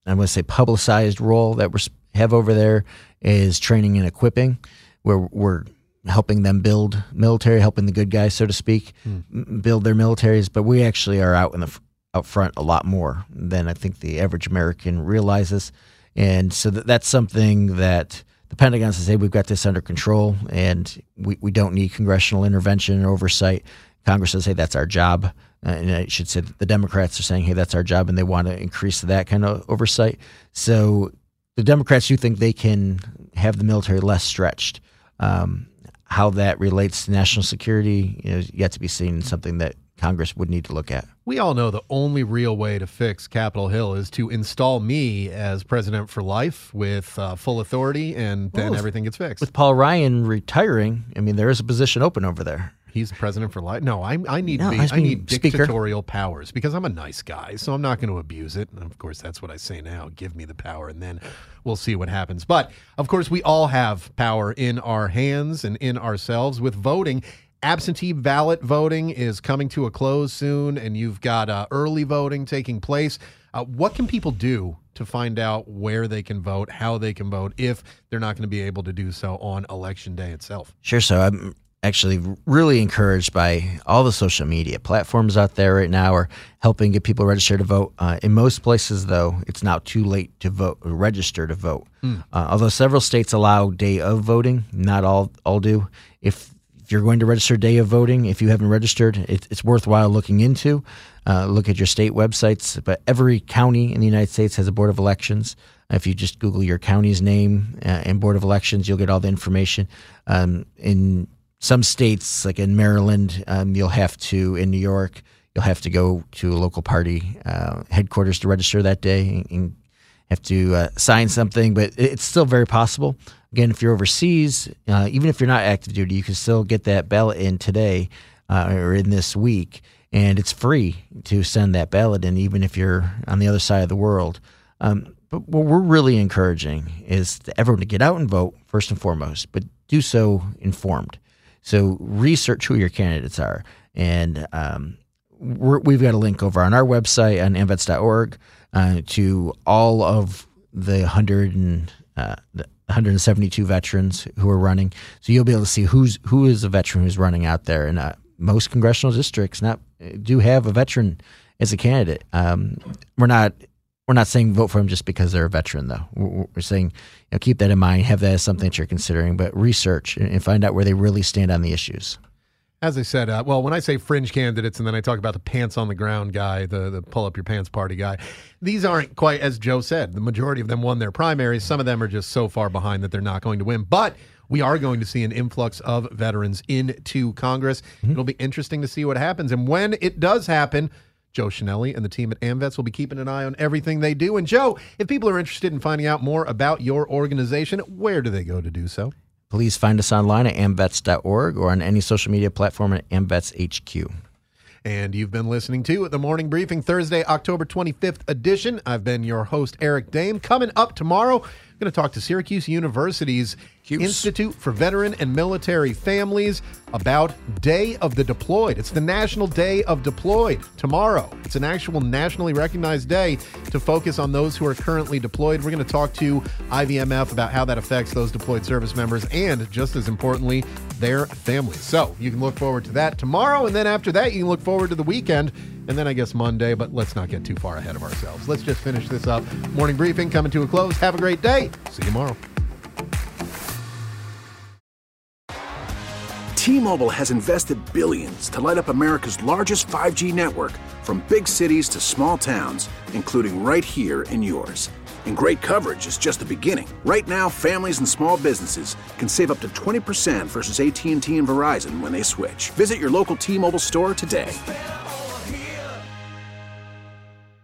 I'm going to say publicized role that we have over there is training and equipping, where we're helping them build military, helping the good guys, so to speak, mm. build their militaries. But we actually are out in the out front a lot more than I think the average American realizes, and so that, that's something that the Pentagon says, "Hey, we've got this under control, and we, we don't need congressional intervention and oversight." Congress says, "Hey, that's our job." Uh, and I should say the Democrats are saying, "Hey, that's our job," and they want to increase that kind of oversight. So the Democrats do think they can have the military less stretched. Um, how that relates to national security you know, is yet to be seen. Something that Congress would need to look at. We all know the only real way to fix Capitol Hill is to install me as president for life with uh, full authority, and then well, everything gets fixed. With Paul Ryan retiring, I mean, there is a position open over there. He's president for life. No, I, I need no, I, I need speaker. dictatorial powers because I'm a nice guy, so I'm not going to abuse it. And of course, that's what I say now. Give me the power, and then we'll see what happens. But of course, we all have power in our hands and in ourselves with voting. Absentee ballot voting is coming to a close soon, and you've got uh, early voting taking place. Uh, what can people do to find out where they can vote, how they can vote, if they're not going to be able to do so on election day itself? Sure. So I'm actually really encouraged by all the social media platforms out there right now are helping get people registered to vote. Uh, in most places, though, it's now too late to vote, or register to vote. Mm. Uh, although several states allow day of voting, not all all do. If if you're going to register day of voting, if you haven't registered, it, it's worthwhile looking into. Uh, look at your state websites. But every county in the United States has a board of elections. If you just Google your county's name uh, and board of elections, you'll get all the information. Um, in some states, like in Maryland, um, you'll have to, in New York, you'll have to go to a local party uh, headquarters to register that day and, have to uh, sign something, but it's still very possible. Again, if you're overseas, uh, even if you're not active duty, you can still get that ballot in today uh, or in this week, and it's free to send that ballot in, even if you're on the other side of the world. Um, but what we're really encouraging is everyone to get out and vote first and foremost, but do so informed. So research who your candidates are, and um, we have got a link over on our website on amvets.org uh, to all of the hundred and uh, 172 veterans who are running. So you'll be able to see who's who is a veteran who's running out there, and uh, most congressional districts not do have a veteran as a candidate. Um, we're not we're not saying vote for them just because they're a veteran, though. We're, we're saying you know, keep that in mind, have that as something that you're considering, but research and find out where they really stand on the issues. As I said, uh, well, when I say fringe candidates and then I talk about the pants on the ground guy, the, the pull up your pants party guy, these aren't quite, as Joe said, the majority of them won their primaries. Some of them are just so far behind that they're not going to win. But we are going to see an influx of veterans into Congress. Mm-hmm. It'll be interesting to see what happens. And when it does happen, Joe Chenelly and the team at AMVETS will be keeping an eye on everything they do. And Joe, if people are interested in finding out more about your organization, where do they go to do so? Please find us online at amvets.org or on any social media platform at amvetshq. And you've been listening to the Morning Briefing Thursday, October 25th edition. I've been your host, Eric Dehm. Coming up tomorrow, going to talk to Syracuse University's Hughes. Institute for Veteran and Military Families about Day of the Deployed. It's the National Day of Deployed tomorrow. It's an actual nationally recognized day to focus on those who are currently deployed. We're going to talk to IVMF about how that affects those deployed service members and, just as importantly, their families. So you can look forward to that tomorrow. And then after that, you can look forward to the weekend and then I guess Monday, but let's not get too far ahead of ourselves. Let's just finish this up. Morning briefing coming to a close. Have a great day. See you tomorrow. T-Mobile has invested billions to light up America's largest 5G network from big cities to small towns, including right here in yours. And great coverage is just the beginning. Right now, families and small businesses can save up to 20% versus AT&T and Verizon when they switch. Visit your local T-Mobile store today.